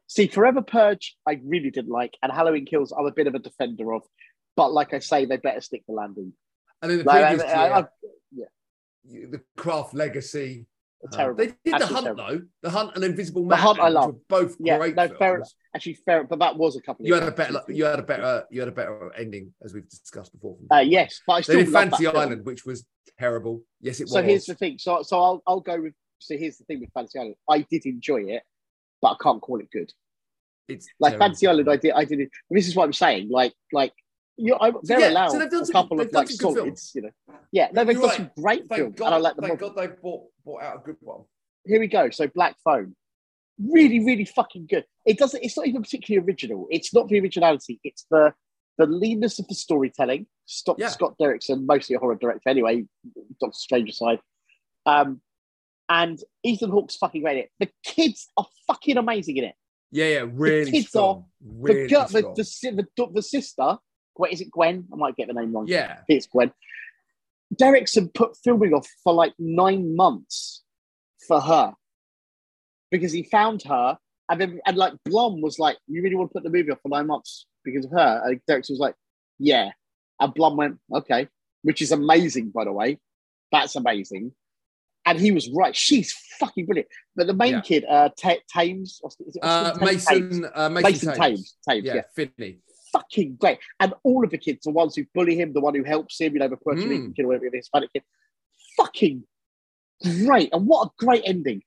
Speaker 2: See, Forever Purge, I really didn't like, and Halloween Kills, I'm a bit of a defender of. But like I say, they better stick the landing.
Speaker 1: And then the
Speaker 2: Like,
Speaker 1: previous
Speaker 2: I, I,
Speaker 1: year,
Speaker 2: I,
Speaker 1: you- The Craft Legacy. Uh,
Speaker 2: terrible.
Speaker 1: they did The Hunt,
Speaker 2: terrible.
Speaker 1: though. The Hunt and Invisible Man.
Speaker 2: The
Speaker 1: Man.
Speaker 2: Hunt I
Speaker 1: which
Speaker 2: love.
Speaker 1: were both
Speaker 2: Yeah,
Speaker 1: great
Speaker 2: no,
Speaker 1: films.
Speaker 2: fair. Actually, fair, but that was a couple. Of
Speaker 1: You had a better,
Speaker 2: ago.
Speaker 1: you had a better, you had a better ending, as we've discussed before.
Speaker 2: Uh, yes, but I
Speaker 1: They
Speaker 2: still
Speaker 1: did
Speaker 2: love that
Speaker 1: Fantasy
Speaker 2: film.
Speaker 1: Island, which was terrible. Yes, it was.
Speaker 2: So here's the thing. So so I'll I'll go with. So here's the thing with Fantasy Island. I did enjoy it, but I can't call it good.
Speaker 1: It's
Speaker 2: Like
Speaker 1: terrible.
Speaker 2: Fantasy Island, I did I did it. This is what I'm saying. Like like you, I, they're
Speaker 1: yeah,
Speaker 2: allowed
Speaker 1: so they've done
Speaker 2: a couple
Speaker 1: they've
Speaker 2: of like
Speaker 1: some good
Speaker 2: solids, you know. Yeah, no, they've
Speaker 1: You're
Speaker 2: got
Speaker 1: right.
Speaker 2: some great
Speaker 1: Thank
Speaker 2: films,
Speaker 1: God,
Speaker 2: and I like the
Speaker 1: thank
Speaker 2: model.
Speaker 1: God they bought, bought out a good one.
Speaker 2: here we go. So Black Phone, really, really fucking good. It doesn't. It's not even particularly original. It's not the originality. It's the the leanness of the storytelling. Stop
Speaker 1: Yeah.
Speaker 2: Scott Derrickson, mostly a horror director anyway. Doctor Strange aside, um, and Ethan Hawke's fucking great in it. The kids are fucking amazing in it.
Speaker 1: Yeah, yeah, really The
Speaker 2: kids
Speaker 1: strong.
Speaker 2: the
Speaker 1: Really
Speaker 2: girl, the,
Speaker 1: strong.
Speaker 2: the, the, the, the sister Gwen, is it Gwen? I might get the name wrong.
Speaker 1: Yeah.
Speaker 2: It's Gwen. Derrickson put filming off for like nine months for her because he found her. And then, and like Blum was like, "You really want to put the movie off for nine months because of her?" And Derrickson was like, "Yeah." And Blum went, "Okay," which is amazing, by the way. That's amazing. And he was right. She's fucking brilliant. But the main
Speaker 1: Yeah.
Speaker 2: kid, uh, Ta Thames, is it
Speaker 1: Uh,
Speaker 2: Austin Thames? Thames.
Speaker 1: Mason, uh, Mason,
Speaker 2: Mason
Speaker 1: Thames.
Speaker 2: Thames. Thames,
Speaker 1: Yeah,
Speaker 2: yeah.
Speaker 1: Finney.
Speaker 2: Fucking great. And all of the kids, the ones who bully him, the one who helps him, you know, the Puerto
Speaker 1: Mm.
Speaker 2: Rican kid or whatever, the Hispanic kid. Fucking great. And what a great ending.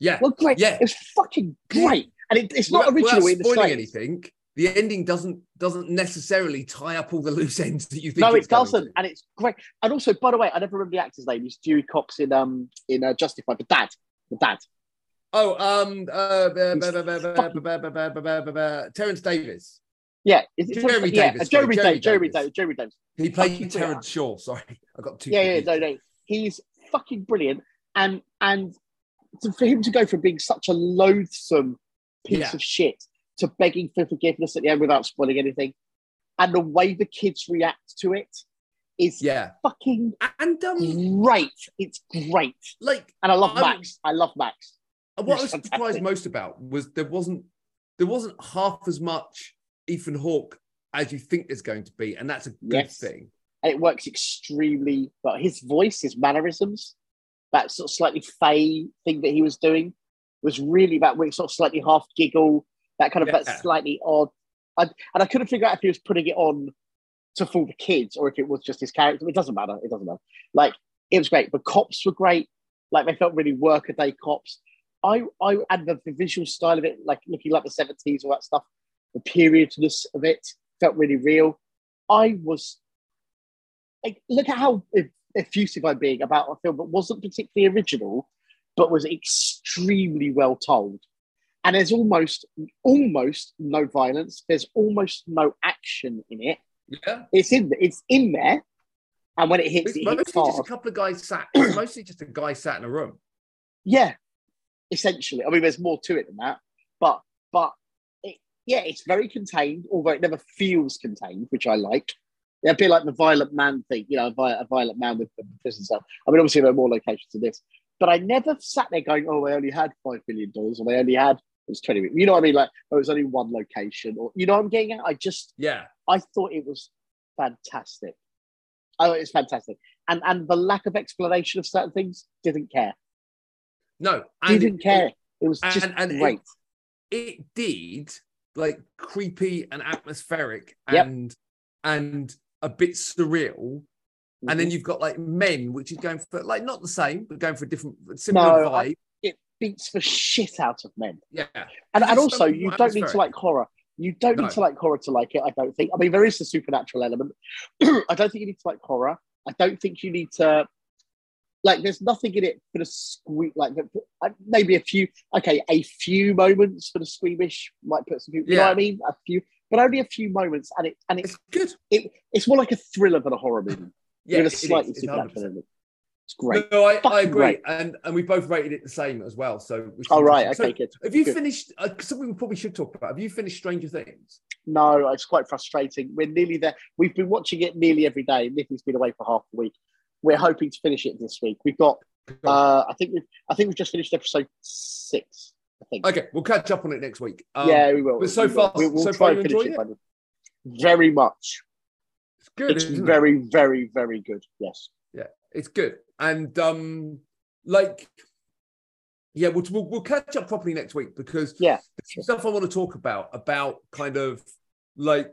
Speaker 1: Yeah.
Speaker 2: What great.
Speaker 1: Yeah.
Speaker 2: It's fucking great. And it, it's not
Speaker 1: Without-
Speaker 2: original
Speaker 1: without
Speaker 2: in the
Speaker 1: spoiling anything. The ending doesn't doesn't necessarily tie up all the loose ends that you think.
Speaker 2: No, it doesn't, and it's great. And also, by the way, I never remember the actor's name. He's Dewey Cox in um in uh, Justified. The dad, the dad.
Speaker 1: Oh, um, uh, Terrence Davis.
Speaker 2: Yeah, is it
Speaker 1: Jeremy
Speaker 2: yeah,
Speaker 1: Davis,
Speaker 2: Jeremy, Davis, Jeremy
Speaker 1: Davis.
Speaker 2: Jeremy Davis.
Speaker 1: He played. Terrence Shaw. Sorry, I got two.
Speaker 2: Yeah, yeah, no, no, he's fucking brilliant. And and to, for him to go from being such a loathsome piece
Speaker 1: Yeah.
Speaker 2: of shit to begging for forgiveness at the end without spoiling anything, and the way the kids react to it is
Speaker 1: Yeah,
Speaker 2: fucking
Speaker 1: and um,
Speaker 2: great. It's great,
Speaker 1: like
Speaker 2: and I love
Speaker 1: I'm-
Speaker 2: Max. I love Max.
Speaker 1: what I was
Speaker 2: fantastic.
Speaker 1: surprised most about was there wasn't there wasn't half as much Ethan Hawke as you think there's going to be, and that's a good
Speaker 2: Yes.
Speaker 1: thing.
Speaker 2: And it works extremely well. His voice, his mannerisms, that sort of slightly fey thing that he was doing was really that sort of slightly half giggle, that kind of
Speaker 1: Yeah.
Speaker 2: that slightly odd. I, and I couldn't figure out if he was putting it on to fool the kids or if it was just his character. It doesn't matter. It doesn't matter. Like it was great. The cops were great. Like they felt really workaday cops. I, I and the, the visual style of it, like looking like the seventies, all that stuff. The periodness of it felt really real. I was like, look at how effusive I'm being about a film that wasn't particularly original, but was extremely well told. And there's almost, almost no violence. There's almost no action in it.
Speaker 1: Yeah,
Speaker 2: It's in, it's in there, and when it hits,
Speaker 1: it's
Speaker 2: it
Speaker 1: mostly
Speaker 2: hits
Speaker 1: just a couple of guys sat. It's mostly just a guy sat in a room.
Speaker 2: Yeah, essentially. I mean, there's more to it than that, but but yeah, it's very contained, although it never feels contained, which I like. Yeah, a bit like the Violent Man thing, you know, a, vi- a Violent Man with the prison stuff. I mean, obviously there are more locations to this, but I never sat there going, "Oh, they only had five million dollars, or they only had it was twenty. You know what I mean? Like, oh, it was only one location, or you know what I'm getting at? I just
Speaker 1: Yeah,
Speaker 2: I thought it was fantastic. I thought it was fantastic, and and the lack of explanation of certain things didn't care.
Speaker 1: no,
Speaker 2: Didn't
Speaker 1: it-
Speaker 2: care. It was just
Speaker 1: and- and it- it did like creepy and atmospheric
Speaker 2: Yep.
Speaker 1: and and a bit surreal and
Speaker 2: Mm-hmm.
Speaker 1: then you've got like men which is going for like not the same but going for a different similar
Speaker 2: No, I-
Speaker 1: vibe
Speaker 2: it beats the shit out of men.
Speaker 1: yeah
Speaker 2: And, and also, you don't need to like horror. You don't
Speaker 1: No.
Speaker 2: need to like horror to like it. I don't think. I mean, there is the supernatural element. I don't think you need to like horror. I don't think you need to like. There's nothing in it for the squeak. Like uh, maybe a few. Okay, a few moments for the squeamish might put some people. You know what I mean? A few, but only a few moments. And it and it,
Speaker 1: it's good
Speaker 2: it it's more like a thriller than a horror movie.
Speaker 1: yeah it is.
Speaker 2: slightly
Speaker 1: It's
Speaker 2: supernatural
Speaker 1: 100%.
Speaker 2: It's great.
Speaker 1: no, I, I agree,
Speaker 2: great.
Speaker 1: and and we both rated it the same as well. So, which is
Speaker 2: Oh right,
Speaker 1: interesting.
Speaker 2: okay,
Speaker 1: So
Speaker 2: good.
Speaker 1: have you
Speaker 2: good.
Speaker 1: finished? Uh, something we probably should talk about. Have you finished Stranger Things?
Speaker 2: No, it's quite frustrating. We're nearly there. We've been watching it nearly every day. Nicky's been away for half a week. We're hoping to finish it this week. We've got. Uh, I think we've. I think we've just finished episode six. I think.
Speaker 1: Okay, we'll catch up on it next week. Um,
Speaker 2: yeah, we will.
Speaker 1: but so
Speaker 2: we
Speaker 1: far-
Speaker 2: we will
Speaker 1: so
Speaker 2: try
Speaker 1: far you
Speaker 2: finish
Speaker 1: enjoyed
Speaker 2: it. Very much.
Speaker 1: it's good.
Speaker 2: It's
Speaker 1: isn't it?
Speaker 2: very, very, very good. Yes.
Speaker 1: Yeah, it's good and um like yeah we'll, we'll, we'll catch up properly next week because
Speaker 2: Yeah,
Speaker 1: stuff i want to talk about about kind of like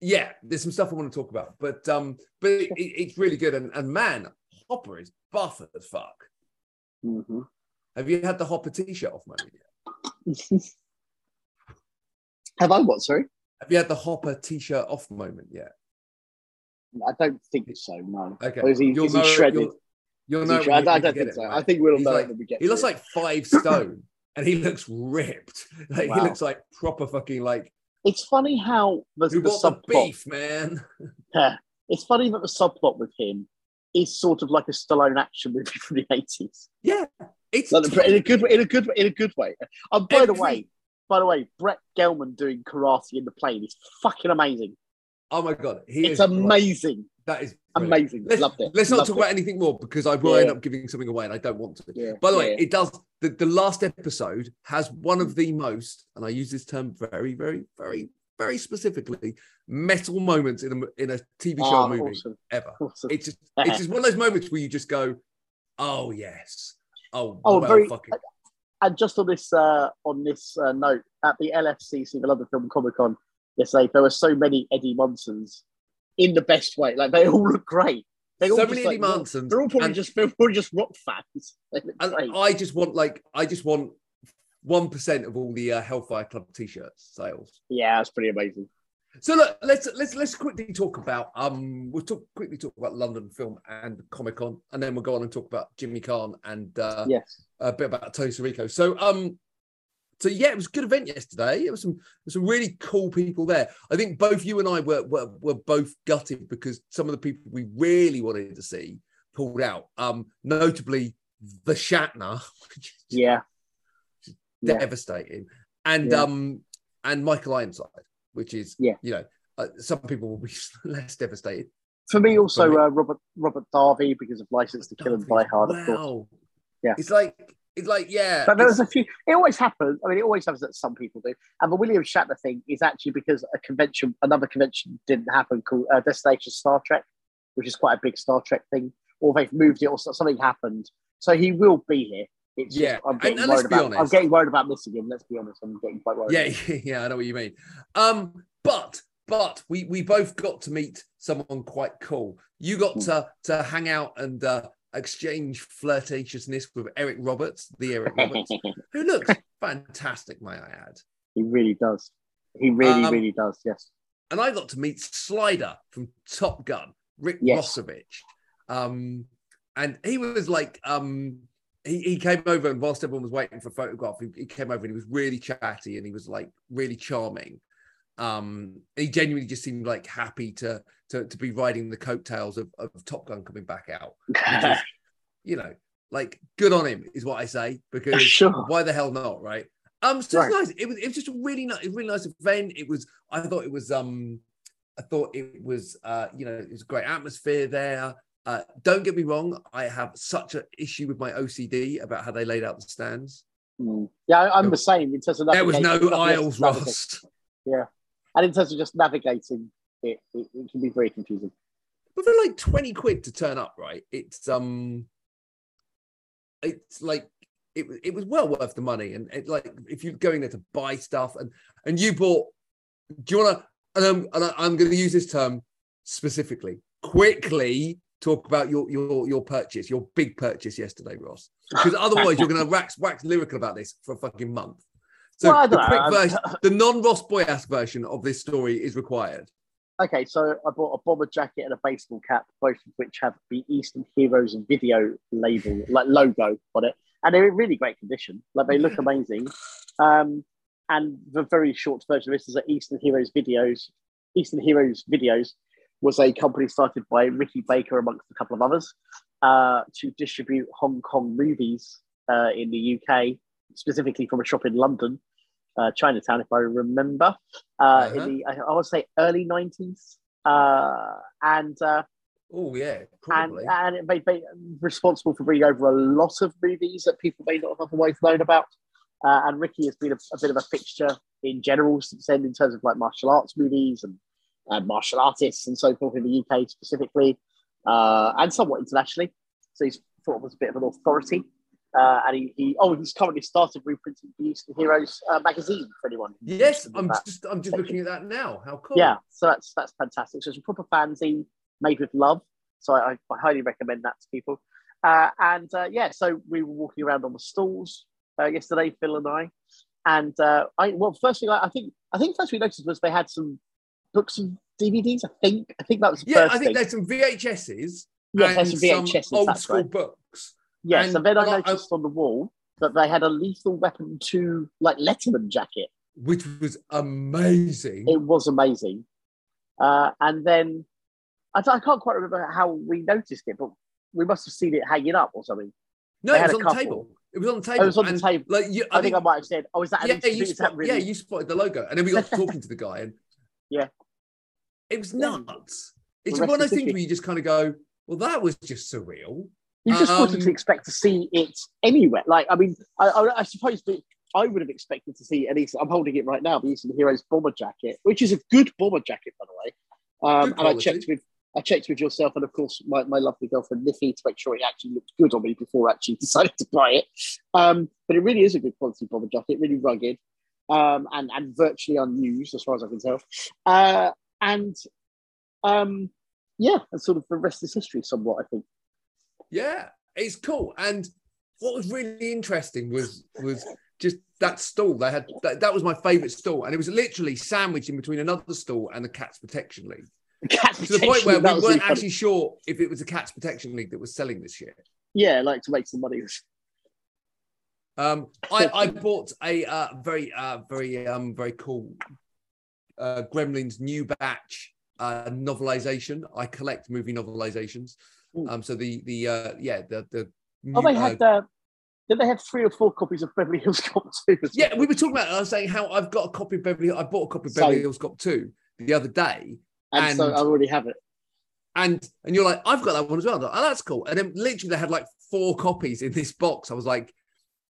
Speaker 1: yeah there's some stuff i want to talk about but um but it, it- it's really good and, and man hopper is buff as fuck
Speaker 2: hmm
Speaker 1: have you had the hopper t-shirt off moment yet
Speaker 2: Have I what? Sorry,
Speaker 1: have you had the hopper t-shirt off moment yet
Speaker 2: I don't think so. No.
Speaker 1: okay
Speaker 2: Or is he,
Speaker 1: You'll
Speaker 2: is he shredded?
Speaker 1: You'll, you'll know
Speaker 2: shredded? I, I don't think
Speaker 1: it,
Speaker 2: so. I think we'll
Speaker 1: He's
Speaker 2: know
Speaker 1: like-
Speaker 2: when we get.
Speaker 1: He looks
Speaker 2: it.
Speaker 1: like five stone, and he looks ripped. Like he looks like proper fucking like
Speaker 2: It's funny how the,
Speaker 1: who
Speaker 2: the
Speaker 1: beef, man.
Speaker 2: Yeah. It's funny that the subplot with him is sort of like a Stallone action movie from the eighties,
Speaker 1: Yeah, it's
Speaker 2: like, in a good, in a good, in a good way. And by the way, by the way, Brett Gelman doing karate in the plane is fucking amazing.
Speaker 1: Oh my god, he
Speaker 2: it's
Speaker 1: is great. That is brilliant.
Speaker 2: Amazing.
Speaker 1: Let's,
Speaker 2: Loved it.
Speaker 1: let's not
Speaker 2: Loved
Speaker 1: talk
Speaker 2: it.
Speaker 1: about anything more because I will
Speaker 2: Yeah.
Speaker 1: end up giving something away and I don't want to.
Speaker 2: Yeah.
Speaker 1: By the way,
Speaker 2: yeah.
Speaker 1: it does. The, the last episode has one of the most, and I use this term very, very, very, very specifically, metal moments in a in a TV show or movie
Speaker 2: awesome.
Speaker 1: ever.
Speaker 2: Awesome.
Speaker 1: It's just it's just one of those moments where you just go, "Oh yes, oh,
Speaker 2: Oh,
Speaker 1: well,
Speaker 2: very-
Speaker 1: fucking
Speaker 2: and just on this uh, on this uh, note, at the LFCC, the London Film Comic Con yesterday, there were so many Eddie Munsons in the best way. Like they all look great. They all
Speaker 1: so
Speaker 2: just,
Speaker 1: many
Speaker 2: like,
Speaker 1: Munsons."
Speaker 2: They're all probably
Speaker 1: and-
Speaker 2: just they're probably just rock fans.
Speaker 1: And. I just want like I just want one percent of all the uh, Hellfire Club T-shirts sales.
Speaker 2: Yeah, that's pretty amazing.
Speaker 1: So look, let's let's let's quickly talk about um we'll talk quickly talk about London Film and Comic Con, and then we'll go on and talk about Jimmy Caan and uh,
Speaker 2: Yes.
Speaker 1: a bit about Tony Sirico. So um so yeah, it was a good event yesterday. It was some some really cool people there. I think both you and I were, were were both gutted because some of the people we really wanted to see pulled out. Um, notably the Shatner, which is
Speaker 2: Yeah. Yeah.
Speaker 1: devastating, and
Speaker 2: Yeah.
Speaker 1: um and Michael Ironside, which is
Speaker 2: Yeah.
Speaker 1: you know uh, some people will be less devastated.
Speaker 2: For me, also
Speaker 1: For me-
Speaker 2: uh, Robert Robert Davi because of License to Kill and Die Hard, of course.
Speaker 1: Wow.
Speaker 2: Yeah.
Speaker 1: It's like it's like yeah.
Speaker 2: But there was a few. It always happens. I mean, it always happens that some people do. And the William Shatner thing is actually because a convention, another convention, didn't happen called uh, Destination Star Trek, which is quite a big Star Trek thing, or they've moved it, or something happened. So he will be here. It's
Speaker 1: Yeah,
Speaker 2: just, I'm getting
Speaker 1: and let's
Speaker 2: worried
Speaker 1: be
Speaker 2: about. I'm getting worried about missing him. Let's be honest. I'm getting quite worried.
Speaker 1: yeah, yeah, I know what you mean. Um, but but we we both got to meet someone quite cool. You got
Speaker 2: Hmm.
Speaker 1: to to hang out and uh, exchange flirtatiousness with Eric Roberts, the Eric Roberts, who looks fantastic, may I add.
Speaker 2: he really does. He really,
Speaker 1: Um,
Speaker 2: really does. Yes.
Speaker 1: and I got to meet Slider from Top Gun, Rick
Speaker 2: Yes.
Speaker 1: Rossovich. Um, and he was like, um, he, he came over and whilst everyone was waiting for a photograph, he, he came over and he was really chatty and he was like really charming. Um, he genuinely just seemed like happy to to, to be riding the coattails of, of Top Gun coming back out. Is, you know, like good on him is what I say because
Speaker 2: Sure.
Speaker 1: why the hell not, right? Um, so
Speaker 2: Right.
Speaker 1: it's nice. It was it was just a really nice, really nice event. It was. I thought it was. Um, I thought it was. Uh, you know, it was a great atmosphere there. Uh, don't get me wrong. I have such an issue with my OCD about how they laid out the stands.
Speaker 2: Mm. Yeah, I'm the same in terms of
Speaker 1: There was no
Speaker 2: navigation, nothing else
Speaker 1: aisles,
Speaker 2: to navigate. And in terms of just navigating, it, it, it can be very confusing.
Speaker 1: But for like twenty quid to turn up, right? It's um, it's like it was it was well worth the money, and it, like if you're going there to buy stuff, and and you bought, do you want to? And I'm and I'm going to use this term specifically. Quickly talk about your your your purchase, your big purchase yesterday, Ross, because otherwise you're going to wax wax lyrical about this for a fucking month. So
Speaker 2: Well,
Speaker 1: the quick version, the non-Ross Boyask version of this story is required.
Speaker 2: Okay, so I bought a bomber jacket and a baseball cap, both of which have the Eastern Heroes video label, like logo on it, and they're in really great condition. Like they look amazing. Um, and the very short version of this is that Eastern Heroes videos. Eastern Heroes videos was a company started by Ricky Baker amongst a couple of others uh, to distribute Hong Kong movies uh, in the UK, specifically from a shop in London, uh, Chinatown, if I remember uh,
Speaker 1: Uh-huh.
Speaker 2: in the I, I want to say early nineties, uh, and uh,
Speaker 1: Oh yeah,
Speaker 2: and
Speaker 1: probably.
Speaker 2: and they, they responsible for bringing over a lot of movies that people may not have otherwise known about. Uh, and Ricky has been a, a bit of a fixture in general since then, in terms of like martial arts movies and uh, martial artists and so forth in the UK specifically, uh, and somewhat internationally. So he's thought was a bit of an authority. Uh, and he, he, oh, he's currently started reprinting the Eastern Heroes uh, magazine for anyone.
Speaker 1: Yes, I'm
Speaker 2: that.
Speaker 1: just I'm just looking at that now. How cool.
Speaker 2: Yeah, so that's that's fantastic. So it's a proper fanzine made with love. So I, I highly recommend that to people. Uh, and uh, yeah, so we were walking around on the stalls uh, yesterday, Phil and I. And uh, I well, first thing I, I think I think first we noticed was they had some books and DVDs. I think I think that was the
Speaker 1: Yeah, I think
Speaker 2: thing.
Speaker 1: there's some VHSs
Speaker 2: Yeah,
Speaker 1: and
Speaker 2: there's some VHSs.
Speaker 1: old school
Speaker 2: right.
Speaker 1: books.
Speaker 2: Yes,
Speaker 1: and-
Speaker 2: and then I
Speaker 1: and I-
Speaker 2: noticed on the wall that they had a Lethal Weapon two like Letterman jacket.
Speaker 1: which was amazing.
Speaker 2: It was amazing. Uh, and then I, I can't quite remember how we noticed it, but we must have seen it hanging up or something.
Speaker 1: no,
Speaker 2: they
Speaker 1: it was on
Speaker 2: a
Speaker 1: the table. It was on the table.
Speaker 2: it was on the table.
Speaker 1: Like you,
Speaker 2: I, think I might have said, "Oh, is that?"
Speaker 1: yeah, you
Speaker 2: that
Speaker 1: spot,
Speaker 2: really-
Speaker 1: yeah, you spotted the logo, and then we got talking to the guy, and
Speaker 2: Yeah.
Speaker 1: it was nuts. It's one of those things where you just kind of go, "Well, that was just surreal."
Speaker 2: You just wanted to
Speaker 1: Um,
Speaker 2: expect to see it anywhere. Like, I mean, I, I, I suppose that I would have expected to see at least. I'm holding it right now, the Eastern Heroes bomber jacket, which is a good bomber jacket, by the way. Um, and I checked with I checked with yourself and of course my, my lovely girlfriend Niffy to make sure it actually looked good on me before I actually decided to buy it. Um, but it really is a good quality bomber jacket, really rugged, um, and and virtually unused as far as I can tell. Uh, and um, yeah, and sort of the rest is history, somewhat. I think.
Speaker 1: Yeah, it's cool. And what was really interesting was was just that stall. They had that, that was my favourite stall, and it was literally sandwiched in between another stall and the Cats Protection League.
Speaker 2: Cat
Speaker 1: To the point where we weren't actually sure if it was the Cats Protection League that was selling this shit.
Speaker 2: yeah, like to make some money.
Speaker 1: Um, I, I bought a uh, very uh, very um, very cool uh, Gremlins new batch uh, novelization. I collect movie novelizations. Um, so the the uh, yeah the the
Speaker 2: Oh, they
Speaker 1: uh,
Speaker 2: had. Uh, did they have three or four copies of Beverly Hills Cop 2? as
Speaker 1: Yeah, we were talking about. I was saying how I've got a copy of Beverly. I bought a copy of. Beverly Hills Cop two the other day,
Speaker 2: and, so I already have it.
Speaker 1: and and you're like, I've got that one as well. Like, oh, that's cool. And then literally they had like four copies in this box. I was like,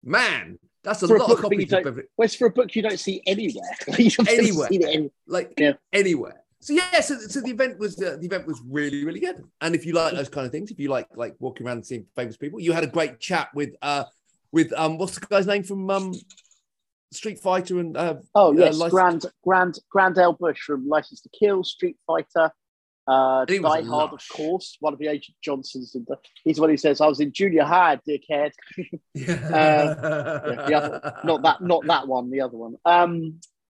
Speaker 1: man, that's a
Speaker 2: For a
Speaker 1: lot of
Speaker 2: that you
Speaker 1: copies of Beverly,
Speaker 2: Well, for a book you don't see anywhere. You've
Speaker 1: Anywhere.
Speaker 2: any-
Speaker 1: like
Speaker 2: Yeah.
Speaker 1: anywhere. So yeah, so, so the event was uh, the event was really really good. And if you like those kind of things, if you like like walking around and seeing famous people, you had a great chat with uh with um what's the guy's name from um Street Fighter and uh
Speaker 2: Oh
Speaker 1: Uh,
Speaker 2: yes,
Speaker 1: License-
Speaker 2: Grand Grand Grand L Bush from License to Kill, Street Fighter, uh, Die Hard, of course. One of the Agent Johnsons. The, he's the one who says, "I was in junior high, dickhead."
Speaker 1: yeah,
Speaker 2: the other- Not that, not that one. The other one. Um,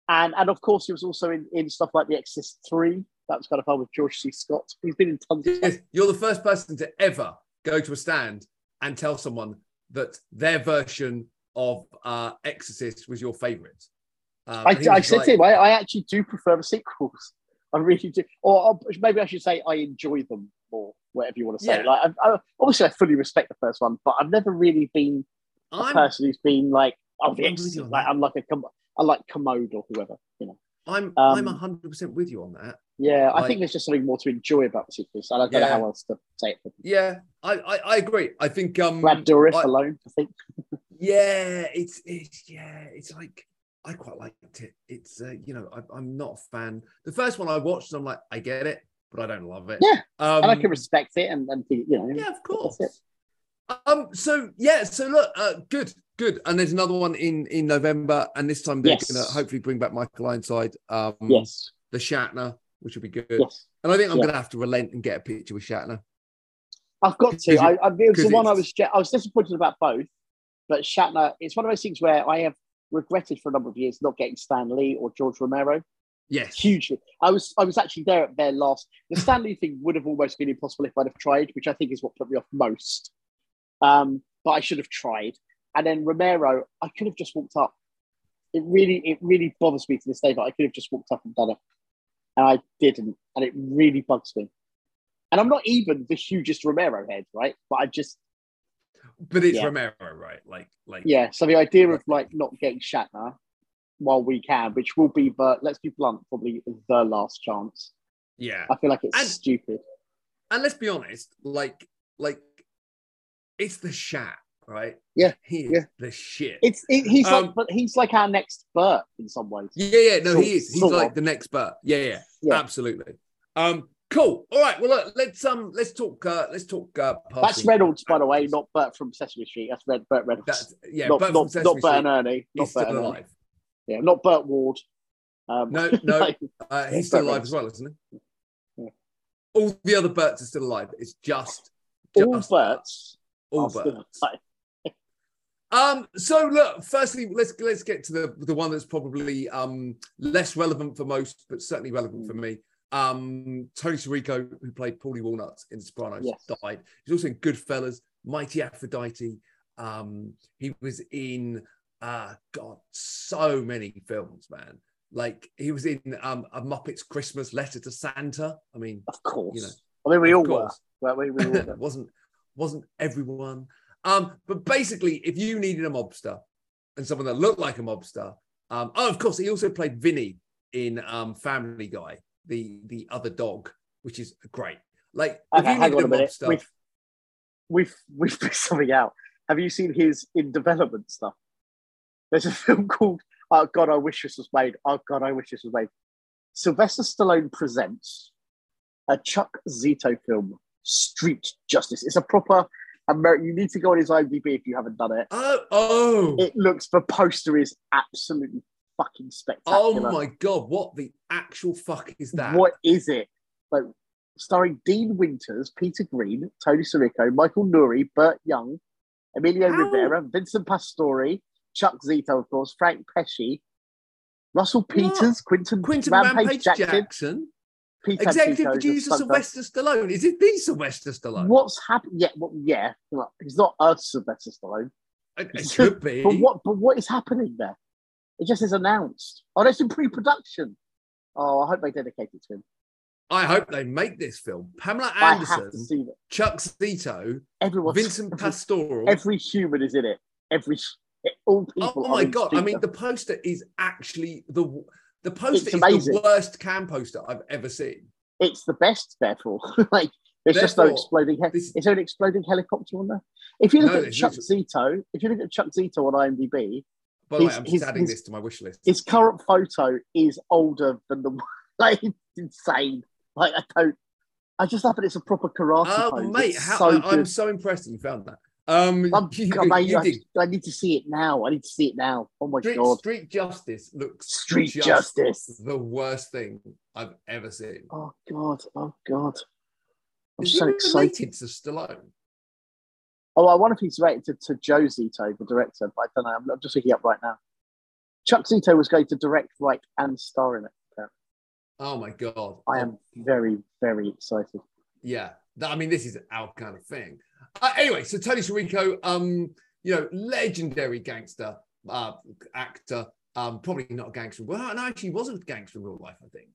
Speaker 2: and and of course, he was also in, in stuff like The Exorcist Three. That was kind of fun with George C. Scott. He's been in tons of stuff.
Speaker 1: Yes, You're the first person to ever go to a stand and tell someone that their version of uh, Exorcist was your favorite. Um,
Speaker 2: I, I said
Speaker 1: like-
Speaker 2: to him, I, I actually do prefer the sequels. I really do. Or, or maybe I should say I enjoy them more, whatever you want to say.
Speaker 1: Yeah.
Speaker 2: Like, I, I, obviously, I fully respect the first one, but I've never really been a
Speaker 1: I'm,
Speaker 2: person who's been like, oh, the
Speaker 1: I'm with you
Speaker 2: Exorcist. Like. I'm like a, I like Kermode or whoever, you know.
Speaker 1: I'm,
Speaker 2: um,
Speaker 1: I'm 100% with you on that.
Speaker 2: Yeah, I think there's just something more to enjoy about the sequels. I don't know how else to say it.
Speaker 1: Yeah, I, I, I agree. I think um,
Speaker 2: Brad Dourif
Speaker 1: I-
Speaker 2: alone, I think.
Speaker 1: yeah, it's it's yeah, it's like I quite liked it. It's uh, you know I, I'm not a fan. The first one I watched, I'm like I get it, but I don't love it.
Speaker 2: Yeah,
Speaker 1: um,
Speaker 2: and I can respect it and, and you know.
Speaker 1: Yeah, of course. Um. So yeah. So look. Uh. Good. Good. And there's another one in in November, and this time they're
Speaker 2: Yes.
Speaker 1: gonna hopefully bring back Michael Ironside. Um.
Speaker 2: Yes,
Speaker 1: The Shatner, which will be good.
Speaker 2: yes.
Speaker 1: And I think I'm
Speaker 2: Yeah.
Speaker 1: gonna have to relent and get a picture with Shatner.
Speaker 2: I've got to.
Speaker 1: you-
Speaker 2: I, I, it was the one I was. I was disappointed about both, but Shatner. It's one of those things where I have regretted for a number of years not getting Stan Lee or George Romero.
Speaker 1: Yes.
Speaker 2: Hugely. I was. I was actually there at their last. The Stan Lee thing would have almost been impossible if I'd have tried, which I think is what put me off most. Um, but I should have tried. And then Romero, I could have just walked up. It really, it really bothers me to this day but I could have just walked up and done it, and I didn't, and it really bugs me. And I'm not even the hugest Romero head, right? But I just,
Speaker 1: But it's
Speaker 2: Yeah.
Speaker 1: Romero, right? Like like
Speaker 2: yeah. So the idea of like not getting Shatner while we can, which will be, but let's be blunt, probably the last chance.
Speaker 1: yeah.
Speaker 2: I feel like it's
Speaker 1: And-
Speaker 2: stupid.
Speaker 1: And let's be honest, like like it's the Shat, right?
Speaker 2: Yeah,
Speaker 1: He is
Speaker 2: yeah.
Speaker 1: the shit.
Speaker 2: It's it, he's
Speaker 1: Um,
Speaker 2: like, but he's like our next Bert in some ways.
Speaker 1: Yeah, yeah, no,
Speaker 2: Sort-
Speaker 1: he is. He's
Speaker 2: sort
Speaker 1: like
Speaker 2: of.
Speaker 1: the next Bert. Yeah, yeah,
Speaker 2: Yeah.
Speaker 1: absolutely. Um, cool. All right. Well, look, let's um, let's talk. Uh, let's talk. Uh,
Speaker 2: That's Reynolds, by the way, not Bert from Sesame Street. That's Red Burt Reynolds.
Speaker 1: That's yeah,
Speaker 2: not
Speaker 1: Bert
Speaker 2: not,
Speaker 1: from
Speaker 2: not Bert and Ernie. Not Bert
Speaker 1: still
Speaker 2: and Ernie.
Speaker 1: alive.
Speaker 2: Yeah, not Burt Ward. Um,
Speaker 1: No, no,
Speaker 2: like,
Speaker 1: Uh, he's still
Speaker 2: Bert
Speaker 1: alive as well, isn't he?
Speaker 2: Yeah.
Speaker 1: All the other Berts are still alive. It's just,
Speaker 2: all Berts.
Speaker 1: All
Speaker 2: are still
Speaker 1: Berts.
Speaker 2: alive.
Speaker 1: Um, so look, firstly, let's let's get to the the one that's probably um less relevant for most, but certainly relevant for me. Um, Tony Sirico, who played Paulie Walnuts in The Sopranos,
Speaker 2: Yes.
Speaker 1: died. He's also in Goodfellas, Mighty Aphrodite. Um, he was in uh God, so many films, man. Like he was in um a Muppets Christmas Letter to Santa. I mean,
Speaker 2: Of course.
Speaker 1: You know,
Speaker 2: I mean, we all
Speaker 1: course.
Speaker 2: were. Well, we, we all were.
Speaker 1: wasn't wasn't everyone. Um, but basically, if you needed a mobster and someone that looked like a mobster, um, oh, of course, he also played Vinny in um, Family Guy, the the other dog, which is great. Like, if you needed
Speaker 2: a
Speaker 1: a mobster,
Speaker 2: We've we've we've figured something out. Have you seen his in development stuff? There's a film called Oh God, I wish this was made. Oh God, I wish this was made. Sylvester Stallone presents a Chuck Zito film, Street Justice. It's a proper American. You need to go on his IMDb if you haven't done it.
Speaker 1: oh, oh,
Speaker 2: It looks. The poster is absolutely fucking
Speaker 1: oh
Speaker 2: spectacular.
Speaker 1: oh my god, what the actual fuck is that?
Speaker 2: What is it? Like starring Dean Winters, Peter Green, Tony Sirico, Michael Nouri, Burt Young, Emilio
Speaker 1: How?
Speaker 2: Rivera, Vincent Pastore, Chuck Zito, of course, Frank Pesci, Russell Peters, Quinton
Speaker 1: Quinton
Speaker 2: Rampage,
Speaker 1: Rampage,
Speaker 2: Jackson,
Speaker 1: Jackson,
Speaker 2: Pete
Speaker 1: executive producer Sylvester Stallone. Is it the Sylvester. Stallone?
Speaker 2: What's happened? Yeah, well, yeah. Well, He's not a Sylvester Stallone.
Speaker 1: It, it could be.
Speaker 2: But what? But what is happening there? It just is announced. Oh, that's in pre-production. Oh, I hope they dedicate it to him.
Speaker 1: I hope they make this film. Pamela
Speaker 2: I have to
Speaker 1: Anderson. Chuck Zito,
Speaker 2: Everyone,
Speaker 1: Vincent
Speaker 2: every,
Speaker 1: Pastore.
Speaker 2: every human is in it. Every all oh people.
Speaker 1: oh my god! I mean, the poster is actually the the poster
Speaker 2: It's
Speaker 1: is
Speaker 2: amazing.
Speaker 1: the worst cam poster I've ever seen.
Speaker 2: it's the best. Therefore, like there's just no exploding. He-
Speaker 1: this-
Speaker 2: is there an exploding helicopter on there? If you look
Speaker 1: No,
Speaker 2: at Chuck Zito, if you look at Chuck Zito on IMDb,
Speaker 1: By the way, I'm just
Speaker 2: his-
Speaker 1: adding
Speaker 2: his-
Speaker 1: this to my wish list.
Speaker 2: his current photo is older than the one. like it's insane. Like I don't. I just love that it's a proper karate
Speaker 1: Oh,
Speaker 2: pose.
Speaker 1: mate, how,
Speaker 2: so
Speaker 1: I, I'm so impressed that you found that. Um,
Speaker 2: I'm,
Speaker 1: you,
Speaker 2: God, mate,
Speaker 1: you
Speaker 2: I,
Speaker 1: did.
Speaker 2: I need to see it now. I need to see it now. Oh my
Speaker 1: Street,
Speaker 2: god!
Speaker 1: Street Justice looks
Speaker 2: Street
Speaker 1: just
Speaker 2: Justice.
Speaker 1: the worst thing I've ever seen.
Speaker 2: Oh god! Oh god! I'm
Speaker 1: Is
Speaker 2: so excited.
Speaker 1: to Stallone?
Speaker 2: Oh, I wonder if he's related to, to Joe Zito, the director, but I don't know. I'm, I'm just looking up right now. Chuck Zito was going to direct, write, and star in it. apparently.
Speaker 1: Oh my god!
Speaker 2: I am very, very excited.
Speaker 1: Yeah, I mean, this is our kind of thing. Uh, anyway, so Tony Sirico, um, you know, legendary gangster uh, actor. Um, probably not a gangster. Well, no, actually, he wasn't a gangster in real life. I think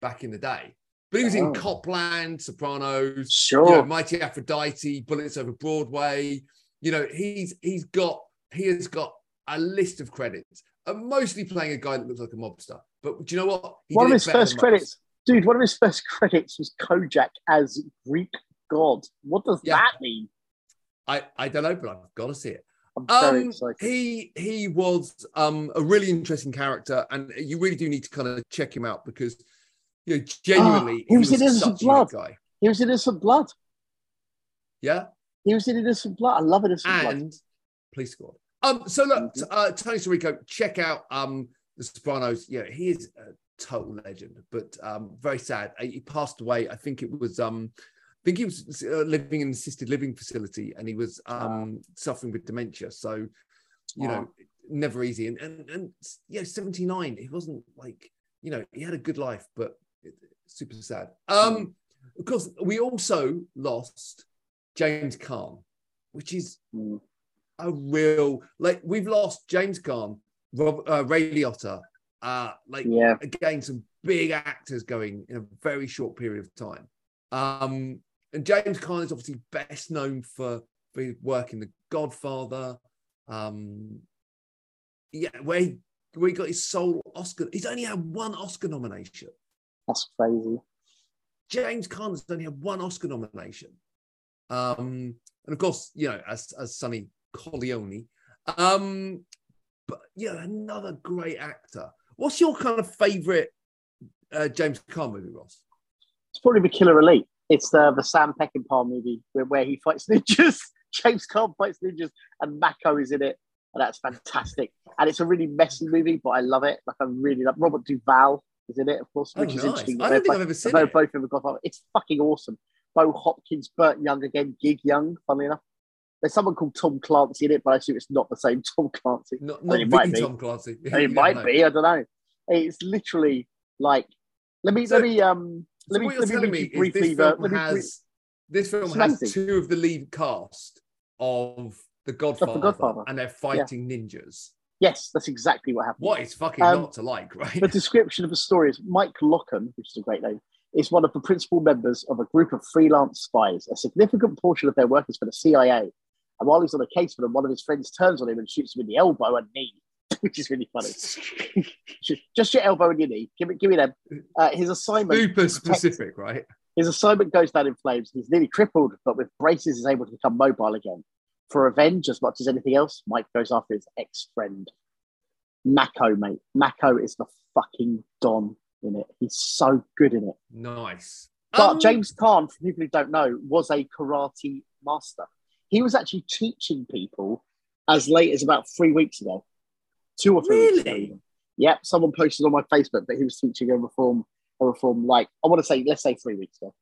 Speaker 1: back in the day, but he was
Speaker 2: Oh.
Speaker 1: in Copland, Sopranos,
Speaker 2: Sure.
Speaker 1: you know, Mighty Aphrodite, Bullets Over Broadway. You know, he's he's got he has got a list of credits. Uh, mostly playing a guy that looks like a mobster. But do you know what? He
Speaker 2: one of his first credits,
Speaker 1: most.
Speaker 2: Dude. One of his first credits was Kojak as Greek god. What does
Speaker 1: Yeah.
Speaker 2: that mean?
Speaker 1: I I don't know, but I've got to see it.
Speaker 2: I'm
Speaker 1: Um, he he was um a really interesting character, and you really do need to kind of check him out because you know genuinely
Speaker 2: Ah, he was in Innocent
Speaker 1: such a unique
Speaker 2: Blood.
Speaker 1: guy.
Speaker 2: He was in Innocent Blood.
Speaker 1: Yeah,
Speaker 2: He was in Innocent Blood. I love Innocent Blood.
Speaker 1: and Police Squad. Um, so look,
Speaker 2: Mhm.
Speaker 1: uh, Tony Sirico, check out um The Sopranos. Yeah, he is a total legend, but um very sad. Uh, He passed away. I think it was um. I think he was uh, living in an assisted living facility, and he was um suffering with dementia. So, you know, never easy. And and and yeah, seventy nine. He wasn't like you know he had a good life, but it- super sad. Um, of course, we also lost James Caan, which is
Speaker 2: Mm.
Speaker 1: a real like we've lost James Caan, Rob, uh, Ray Liotta, uh, like
Speaker 2: Yeah.
Speaker 1: again some big actors going in a very short period of time. Um, and James Caan is obviously best known for, for his work in The Godfather. Um, yeah, where he, where he got his sole Oscar. He's only had one Oscar nomination.
Speaker 2: That's crazy.
Speaker 1: James Caan has only had one Oscar nomination. Um, and of course, you know, as, as Sonny Corleone. Um, but yeah, another great actor. What's your kind of favorite uh, James Caan movie, Ross?
Speaker 2: It's probably the Killer Elite. It's the the Sam Peckinpah movie where, where he fights ninjas. James Caan fights ninjas, and Mako is in it, and that's fantastic. And it's a really messy movie, but I love it. Like I really love Robert Duvall is in it, of course,
Speaker 1: Oh,
Speaker 2: which is
Speaker 1: nice.
Speaker 2: interesting.
Speaker 1: I don't think
Speaker 2: both-
Speaker 1: I've ever seen it.
Speaker 2: both in the Godfather. It's fucking awesome. Bo Hopkins, Burt Young again, Gig Young. Funnily enough, there's someone called Tom Clancy in it, but I assume it's not the same Tom Clancy.
Speaker 1: Not, not
Speaker 2: it might be.
Speaker 1: Tom Clancy.
Speaker 2: It
Speaker 1: never
Speaker 2: might
Speaker 1: know.
Speaker 2: be. I don't know. It's literally like. Let me
Speaker 1: So-
Speaker 2: let me um
Speaker 1: So
Speaker 2: let me
Speaker 1: what you're
Speaker 2: let me
Speaker 1: me
Speaker 2: briefly
Speaker 1: this film
Speaker 2: me brief-
Speaker 1: has this film has
Speaker 2: amazing.
Speaker 1: two of the lead cast of The Godfather, the
Speaker 2: Godfather.
Speaker 1: and they're fighting ninjas.
Speaker 2: Yes, that's exactly what happened.
Speaker 1: What is fucking
Speaker 2: Um,
Speaker 1: not to like, right?
Speaker 2: The description of the story is Mike Locken, which is a great name, is one of the principal members of a group of freelance spies. A significant portion of their work is for the CIA. And while he's on a case for them, one of his friends turns on him and shoots him in the elbow and knee, which is really funny. just, your elbow and your knee. Give me, give me them. Uh, his assignment.
Speaker 1: Super specific, right?
Speaker 2: His assignment goes down in flames. He's nearly crippled, but with braces, is able to become mobile again. For revenge, as much as anything else, Mike goes after his ex friend. Mako, mate. Mako is the fucking Don in it. He's so good in it.
Speaker 1: Nice.
Speaker 2: But
Speaker 1: Um,
Speaker 2: James Caan, for people who don't know, was a karate master. He was actually teaching people as late as about three weeks ago. Two or three weeks ago.
Speaker 1: Really?
Speaker 2: Yep, someone posted on my Facebook that he was teaching a reform, a reform like I want to say, let's say three weeks ago.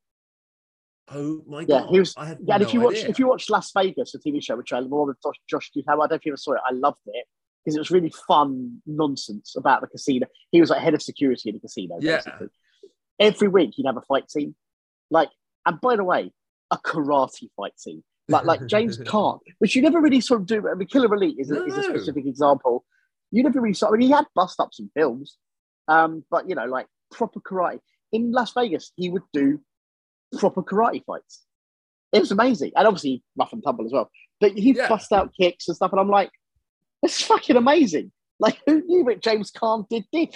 Speaker 1: Oh my god!
Speaker 2: Yeah, he was-
Speaker 1: I had
Speaker 2: Yeah, and if you watch if you watch Las Vegas, a TV show which I love with Josh, Josh Duhamel, I don't know if you ever saw it. I loved it because it was really fun nonsense about the casino. He was like head of security in the casino.
Speaker 1: Yeah.
Speaker 2: Basically. Every week he'd have a fight scene, like, and by the way, a karate fight scene. Like like James Caan, which you never really sort of do. I mean, Killer Elite is, a, is a specific example. You never really saw. I mean, he had bust ups in films, um, but you know, like proper karate in Las Vegas, he would do proper karate fights. It was amazing, and obviously rough and tumble as well. But he
Speaker 1: Yeah.
Speaker 2: bust out kicks and stuff, and I'm like, it's fucking amazing. Like, who knew that James Caan did this?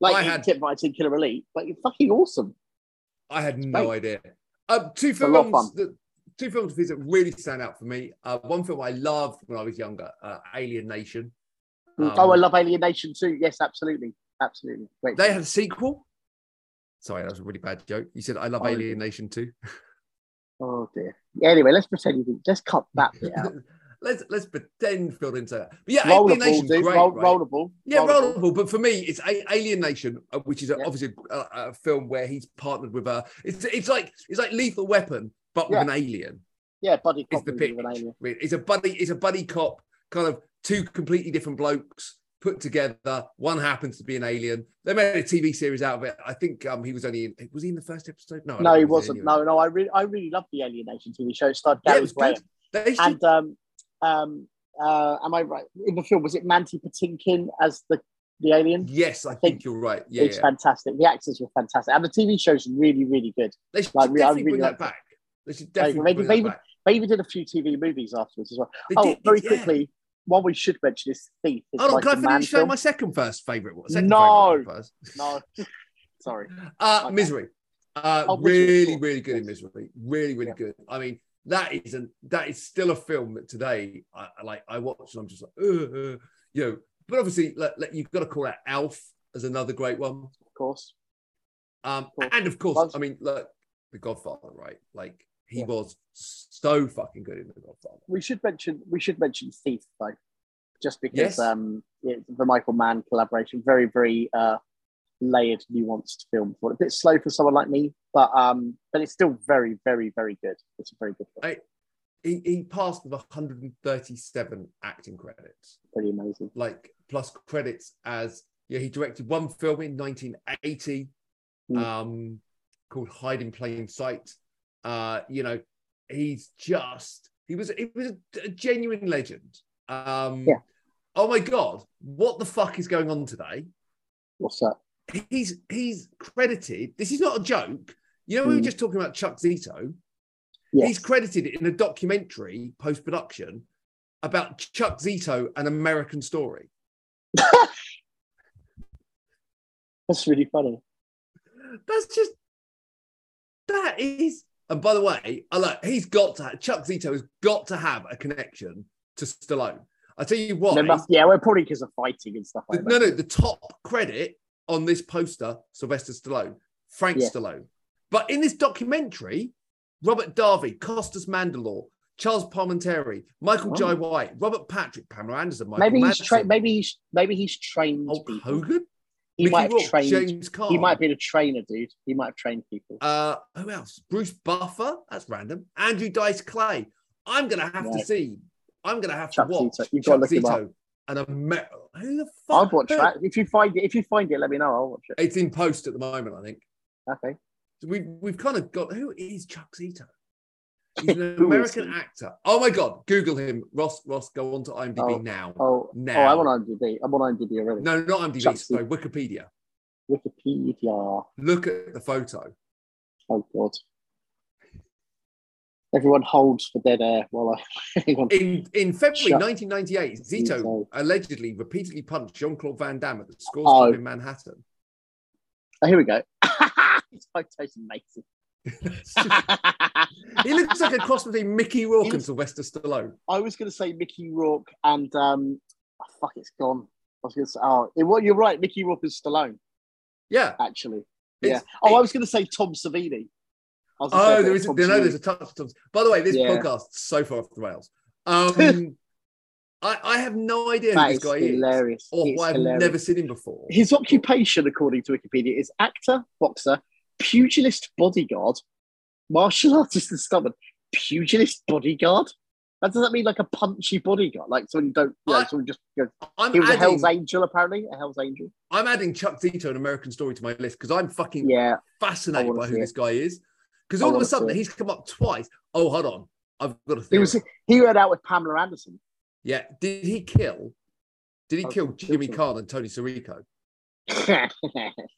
Speaker 2: Like,
Speaker 1: I had-
Speaker 2: tip fights in Killer Elite, but you're fucking awesome.
Speaker 1: I had no idea. Uh, two
Speaker 2: a lot of
Speaker 1: films that two films of his that really stand out for me. Uh, one film I loved when I was younger, uh, Alien Nation. Um,
Speaker 2: oh, I love Alien Nation too. Yes, absolutely, absolutely. Great.
Speaker 1: They had a sequel. Sorry, that was a really bad joke. You said I love
Speaker 2: Oh,
Speaker 1: Alien Nation too.
Speaker 2: Oh dear. Anyway, let's pretend you didn't. Let's cut that bit out.
Speaker 1: let's let's pretend Phil didn't say that. But yeah,
Speaker 2: roll the
Speaker 1: Alien
Speaker 2: dude.
Speaker 1: great.
Speaker 2: roll,
Speaker 1: right?
Speaker 2: roll the ball.
Speaker 1: Yeah,
Speaker 2: roll the ball.
Speaker 1: rollable. But for me, it's a- Alien Nation, uh, which is a,
Speaker 2: Yeah.
Speaker 1: obviously a, a film where he's partnered with a. It's it's like it's like Lethal Weapon, but
Speaker 2: Yeah.
Speaker 1: with an alien.
Speaker 2: Yeah, buddy cop
Speaker 1: the
Speaker 2: movie
Speaker 1: pitch.
Speaker 2: with an alien.
Speaker 1: It's a buddy. It's a buddy cop. Kind of two completely different blokes put together. One happens to be an alien. They made a TV series out of it. I think um he was only in. Was he in the first episode? No,
Speaker 2: No, he
Speaker 1: was
Speaker 2: wasn't.
Speaker 1: in
Speaker 2: No, no, I really, I really loved the Alien Nation TV show. It starred
Speaker 1: Yeah,
Speaker 2: Gary
Speaker 1: was
Speaker 2: Graham. And um, um, uh, am I right? In the film, was it Mandy Patinkin as the the alien?
Speaker 1: yes, I
Speaker 2: think
Speaker 1: think you're right. Yeah,
Speaker 2: it's
Speaker 1: yeah.
Speaker 2: fantastic. The actors were fantastic, and the TV show's really, really good.
Speaker 1: They should
Speaker 2: like, I
Speaker 1: definitely
Speaker 2: really
Speaker 1: bring
Speaker 2: like
Speaker 1: that back. They should
Speaker 2: Like,
Speaker 1: definitely
Speaker 2: maybe-
Speaker 1: bring
Speaker 2: maybe-
Speaker 1: that back.
Speaker 2: They even did a few TV movies afterwards as well.
Speaker 1: They
Speaker 2: oh,
Speaker 1: did,
Speaker 2: very
Speaker 1: yeah.
Speaker 2: quickly, one we should mention is Thief. It's
Speaker 1: Hold on, can I finish showing my second first favorite one? Second
Speaker 2: No.
Speaker 1: first.
Speaker 2: No, sorry.
Speaker 1: Uh,
Speaker 2: Okay.
Speaker 1: Misery. Uh,
Speaker 2: Oh,
Speaker 1: really, really good in Misery. Really, really
Speaker 2: Yeah.
Speaker 1: good. I mean, that isn't that is still a film that today I, like. I watch and I'm just like, uh, uh, you know. But obviously, like, like, you've got to call out Elf as another great one.
Speaker 2: Of course.
Speaker 1: Um,
Speaker 2: course.
Speaker 1: and of course, I mean, look, The Godfather, right? Like he
Speaker 2: Yeah.
Speaker 1: was so fucking good in The Godfather.
Speaker 2: We should mention we should mention Thief though, just because
Speaker 1: Yes.
Speaker 2: um the Michael Mann collaboration, very very uh layered, nuanced film. For a bit slow for someone like me, but um but it's still very very very good. It's a very good film.
Speaker 1: I- He, he passed with 137 acting credits.
Speaker 2: Pretty amazing.
Speaker 1: like plus credits as yeah he directed one film in 1980
Speaker 2: Mm.
Speaker 1: um called hide in plain sight uh you know he's just he was he was a, genuine legend um
Speaker 2: Yeah.
Speaker 1: oh my god what the fuck is going on today
Speaker 2: What's that?
Speaker 1: he's he's credited this is not a joke you know we were
Speaker 2: Mm.
Speaker 1: just talking about chuck zito
Speaker 2: Yes.
Speaker 1: he's credited in a documentary post-production about chuck zito an american story
Speaker 2: That's really funny.
Speaker 1: That's just that is. And by the way, I like he's got to Chuck Zito has got to have a connection to Stallone. I tell you what,
Speaker 2: must, yeah, well, probably because of fighting and stuff like
Speaker 1: no,
Speaker 2: that.
Speaker 1: no, the top credit on this poster, Sylvester Stallone, Frank
Speaker 2: Yeah.
Speaker 1: Stallone. But in this documentary, Robert Davi, Costas Mandylor, Charles Palminteri, Michael
Speaker 2: Oh.
Speaker 1: Jai White, Robert Patrick, Pamela Anderson, Michael
Speaker 2: maybe he's trained. Maybe he's maybe he's trained
Speaker 1: Hulk
Speaker 2: people.
Speaker 1: Hogan,
Speaker 2: He
Speaker 1: Mickey
Speaker 2: might have
Speaker 1: Rourke,
Speaker 2: trained.
Speaker 1: James Caan.
Speaker 2: He might have been a trainer, dude. He might have trained people.
Speaker 1: Uh, who else? Bruce Buffer. That's random. Andrew Dice Clay. I'm gonna have to see. I'm gonna have
Speaker 2: Chuck
Speaker 1: to watch
Speaker 2: Zito. You've
Speaker 1: Chuck
Speaker 2: got to look him
Speaker 1: Zito and a me- who the fuck?
Speaker 2: I'd watch that. If you find it, if you find it, let me know. I'll watch it.
Speaker 1: It's in post at the moment. I think
Speaker 2: Okay.
Speaker 1: so we we've kind of got who is Chuck Zito? He's an American actor. Oh my god! Google him. Ross. Ross, go on to IMDb
Speaker 2: Oh,
Speaker 1: now.
Speaker 2: Oh,
Speaker 1: Now.
Speaker 2: oh, I'm on IMDb. I'm on IMDb already.
Speaker 1: No, not IMDb.
Speaker 2: Chuck
Speaker 1: Sorry, Wikipedia.
Speaker 2: Wikipedia.
Speaker 1: Look at the photo.
Speaker 2: Oh God. Everyone holds for dead air while I.
Speaker 1: In in February
Speaker 2: Shut-
Speaker 1: 1998, Zito
Speaker 2: Zito.
Speaker 1: allegedly repeatedly punched Jean Claude Van Damme at the Scores
Speaker 2: Oh.
Speaker 1: Club in Manhattan.
Speaker 2: Oh, here we go. His photo's amazing.
Speaker 1: He looks like a cross between Mickey Rourke and Sylvester Stallone.
Speaker 2: I was going to say Mickey Rourke and um, oh, fuck, it's gone. I was going to say, oh, it, well, you're right. Mickey Rourke is Stallone,
Speaker 1: Yeah.
Speaker 2: actually. Yeah.
Speaker 1: It's-
Speaker 2: Oh, I was going to say Tom Savini. I was gonna say a
Speaker 1: Oh,
Speaker 2: of. Tom
Speaker 1: No, there's a touch. touch- By the way, this
Speaker 2: Yeah.
Speaker 1: podcast's so far off the rails. Um, I, I have no idea who this
Speaker 2: is
Speaker 1: guy
Speaker 2: hilarious.
Speaker 1: is, or I've never seen him before.
Speaker 2: His occupation, according to Wikipedia, is actor, boxer, pugilist, bodyguard, martial artist, and stuntman. Pugilist, bodyguard. That does that mean like a punchy bodyguard, like someone you don't, you know,
Speaker 1: I-
Speaker 2: someone just goes.
Speaker 1: I'm
Speaker 2: He was a
Speaker 1: adding,
Speaker 2: Hell's Angel, apparently, a Hell's Angel.
Speaker 1: I'm adding Chuck Zito an American Story to my list because I'm fucking
Speaker 2: Yeah,
Speaker 1: fascinated by who
Speaker 2: see
Speaker 1: this guy is. Because all of a sudden he's come up twice. Oh, hold on, I've got a
Speaker 2: he was. He went out with Pamela Anderson.
Speaker 1: Yeah, did he kill? Did he
Speaker 2: Oh,
Speaker 1: kill Jimmy. Caan and Tony Sirico?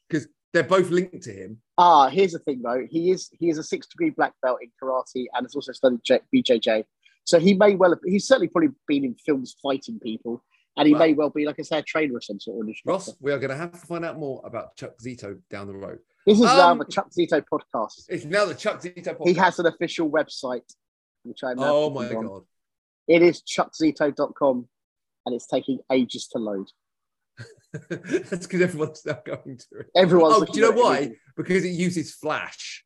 Speaker 1: Because they're both linked to him.
Speaker 2: ah, here's the thing though. He is he is a six degree black belt in karate and has also studied BJJ. So he may well have, he's certainly probably been in films fighting people, and he
Speaker 1: Well-
Speaker 2: may well be like I say a trainer or some sort of.
Speaker 1: Ross, we are going to have to find out more about Chuck Zito down the road.
Speaker 2: This is now
Speaker 1: Um,
Speaker 2: the Chuck Zito podcast.
Speaker 1: It's now the Chuck Zito podcast.
Speaker 2: He has an official website, which I'm
Speaker 1: Oh my
Speaker 2: on.
Speaker 1: god!
Speaker 2: It is chuckzito.com, and it's taking ages to load.
Speaker 1: That's because everyone's now going to it.
Speaker 2: Everyone's.
Speaker 1: Oh, do you know why? Because it uses Flash.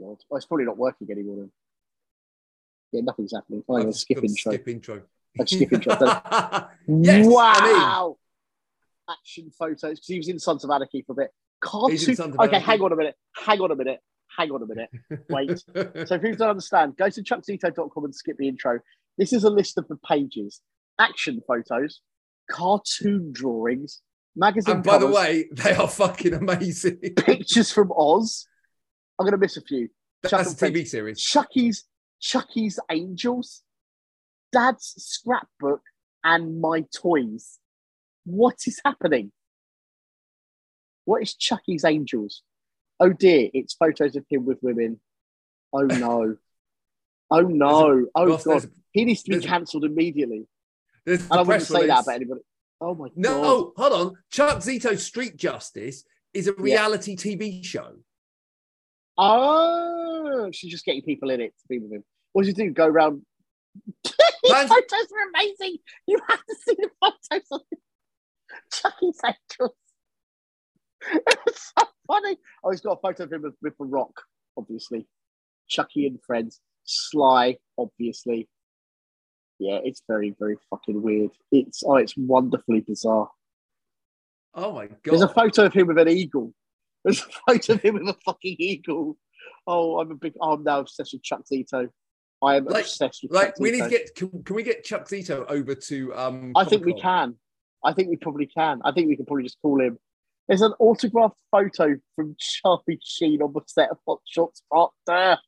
Speaker 2: God. Well, it's probably not working anymore. Then. Yeah, nothing's happening. Oh, a skip intro.
Speaker 1: Skip intro.
Speaker 2: Skip intro.
Speaker 1: yes.
Speaker 2: wow. Action photos. Because he was in Sons of Anarchy for a bit. Cartoon. Okay, hang on a minute. Hang on a minute. Hang on a minute. Wait. So if you don't understand, go to chuckzito.com and skip the intro. This is a list of the pages. Action photos, cartoon drawings, magazine
Speaker 1: and by the way, they are fucking amazing.
Speaker 2: pictures from Oz. I'm going to miss a few. Chuck
Speaker 1: That's a TV series.
Speaker 2: Chucky's Chucky's Angels, Dad's scrapbook, and my toys. What is happening? What is Chucky's Angels? Oh dear, it's photos of him with women. Oh no. Oh no. Oh
Speaker 1: Ross,
Speaker 2: god. He needs to be
Speaker 1: there's
Speaker 2: cancelled immediately.
Speaker 1: There's
Speaker 2: I wouldn't
Speaker 1: press
Speaker 2: say that about anybody. Oh my
Speaker 1: No,
Speaker 2: god.
Speaker 1: oh, hold on. Chuck Zito's Street Justice is a reality TV show.
Speaker 2: Oh, she's just getting people in it to be with him. What does he do? Go around.
Speaker 1: Plans-
Speaker 2: photos are amazing. You have to see the photos of Chucky's angels. It's so funny. Oh, he's got a photo of him with, with The Rock, obviously. Chucky and friends. Sly, obviously. Yeah, it's very, very fucking weird. It's oh, it's wonderfully bizarre.
Speaker 1: Oh my god!
Speaker 2: There's a photo of him with an eagle. There's a photo of him with a fucking eagle. Oh, I'm a big. Oh, I'm now obsessed with Chuck Zito. I am
Speaker 1: Like-
Speaker 2: obsessed with.
Speaker 1: Like
Speaker 2: Chuck
Speaker 1: we need to get. Can, can we get Chuck Zito over to? um
Speaker 2: I think we can. I think we probably can. I think we can probably just call him. There's an autographed photo from Charlie Sheen on the set of Hot Shots Part There.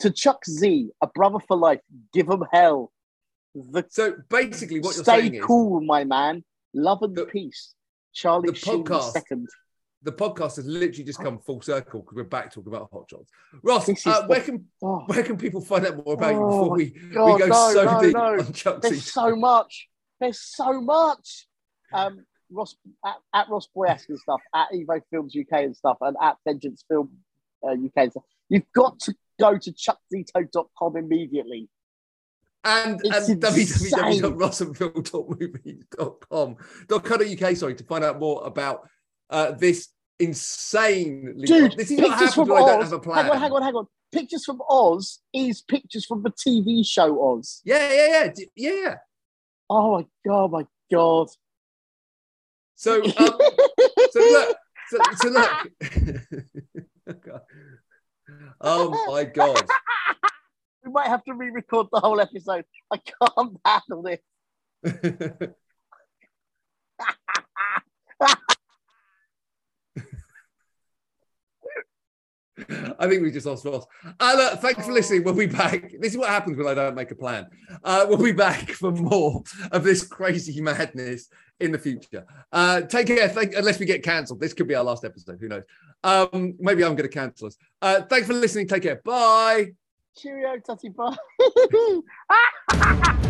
Speaker 2: To Chuck Z, a brother for life. Give him hell. The
Speaker 1: So basically, what you're
Speaker 2: stay
Speaker 1: saying is stay
Speaker 2: cool, my man. Love and
Speaker 1: The-
Speaker 2: peace. Charlie
Speaker 1: the
Speaker 2: Sheen
Speaker 1: podcast
Speaker 2: second.
Speaker 1: the podcast has literally just come full circle because we're back talking about hot shots. Ross, uh,
Speaker 2: the-
Speaker 1: where can
Speaker 2: Oh.
Speaker 1: where can people find out more about you
Speaker 2: Oh
Speaker 1: before we,
Speaker 2: God,
Speaker 1: we go
Speaker 2: no,
Speaker 1: so
Speaker 2: no,
Speaker 1: deep
Speaker 2: no.
Speaker 1: on Chuck
Speaker 2: There's
Speaker 1: Zito?
Speaker 2: so much. There's so much. Um, Ross at, at Ross Boyask and stuff, at Evo Films UK and stuff, and at Vengeance Film uh, UK and stuff. You've got to go to chuckzito.com immediately.
Speaker 1: and
Speaker 2: It's
Speaker 1: and
Speaker 2: insane.
Speaker 1: www.russellfilm.movie.com.co.uk, sorry, to find out more about uh, this insanely.
Speaker 2: Dude,
Speaker 1: this is
Speaker 2: from
Speaker 1: when I don't
Speaker 2: Oz.
Speaker 1: have a plan.
Speaker 2: Hang on, hang on, hang on. Pictures from Oz is pictures from the TV show Oz.
Speaker 1: Yeah, yeah, yeah, yeah, yeah.
Speaker 2: Oh my god, my god.
Speaker 1: So, um, so look, so, so look. oh my god.
Speaker 2: we might have to re-record the whole episode. I can't handle this.
Speaker 1: I think we just lost Ross. Uh, thanks for listening. We'll be back. This is what happens when I don't make a plan. Uh, we'll be back for more of this crazy madness in the future. Uh, take care. Thank, unless we get cancelled. This could be our last episode. Who knows? Um, maybe I'm going to cancel us. Uh, thanks for listening. Take care. Bye.
Speaker 2: Cheerio, Tutty Bye.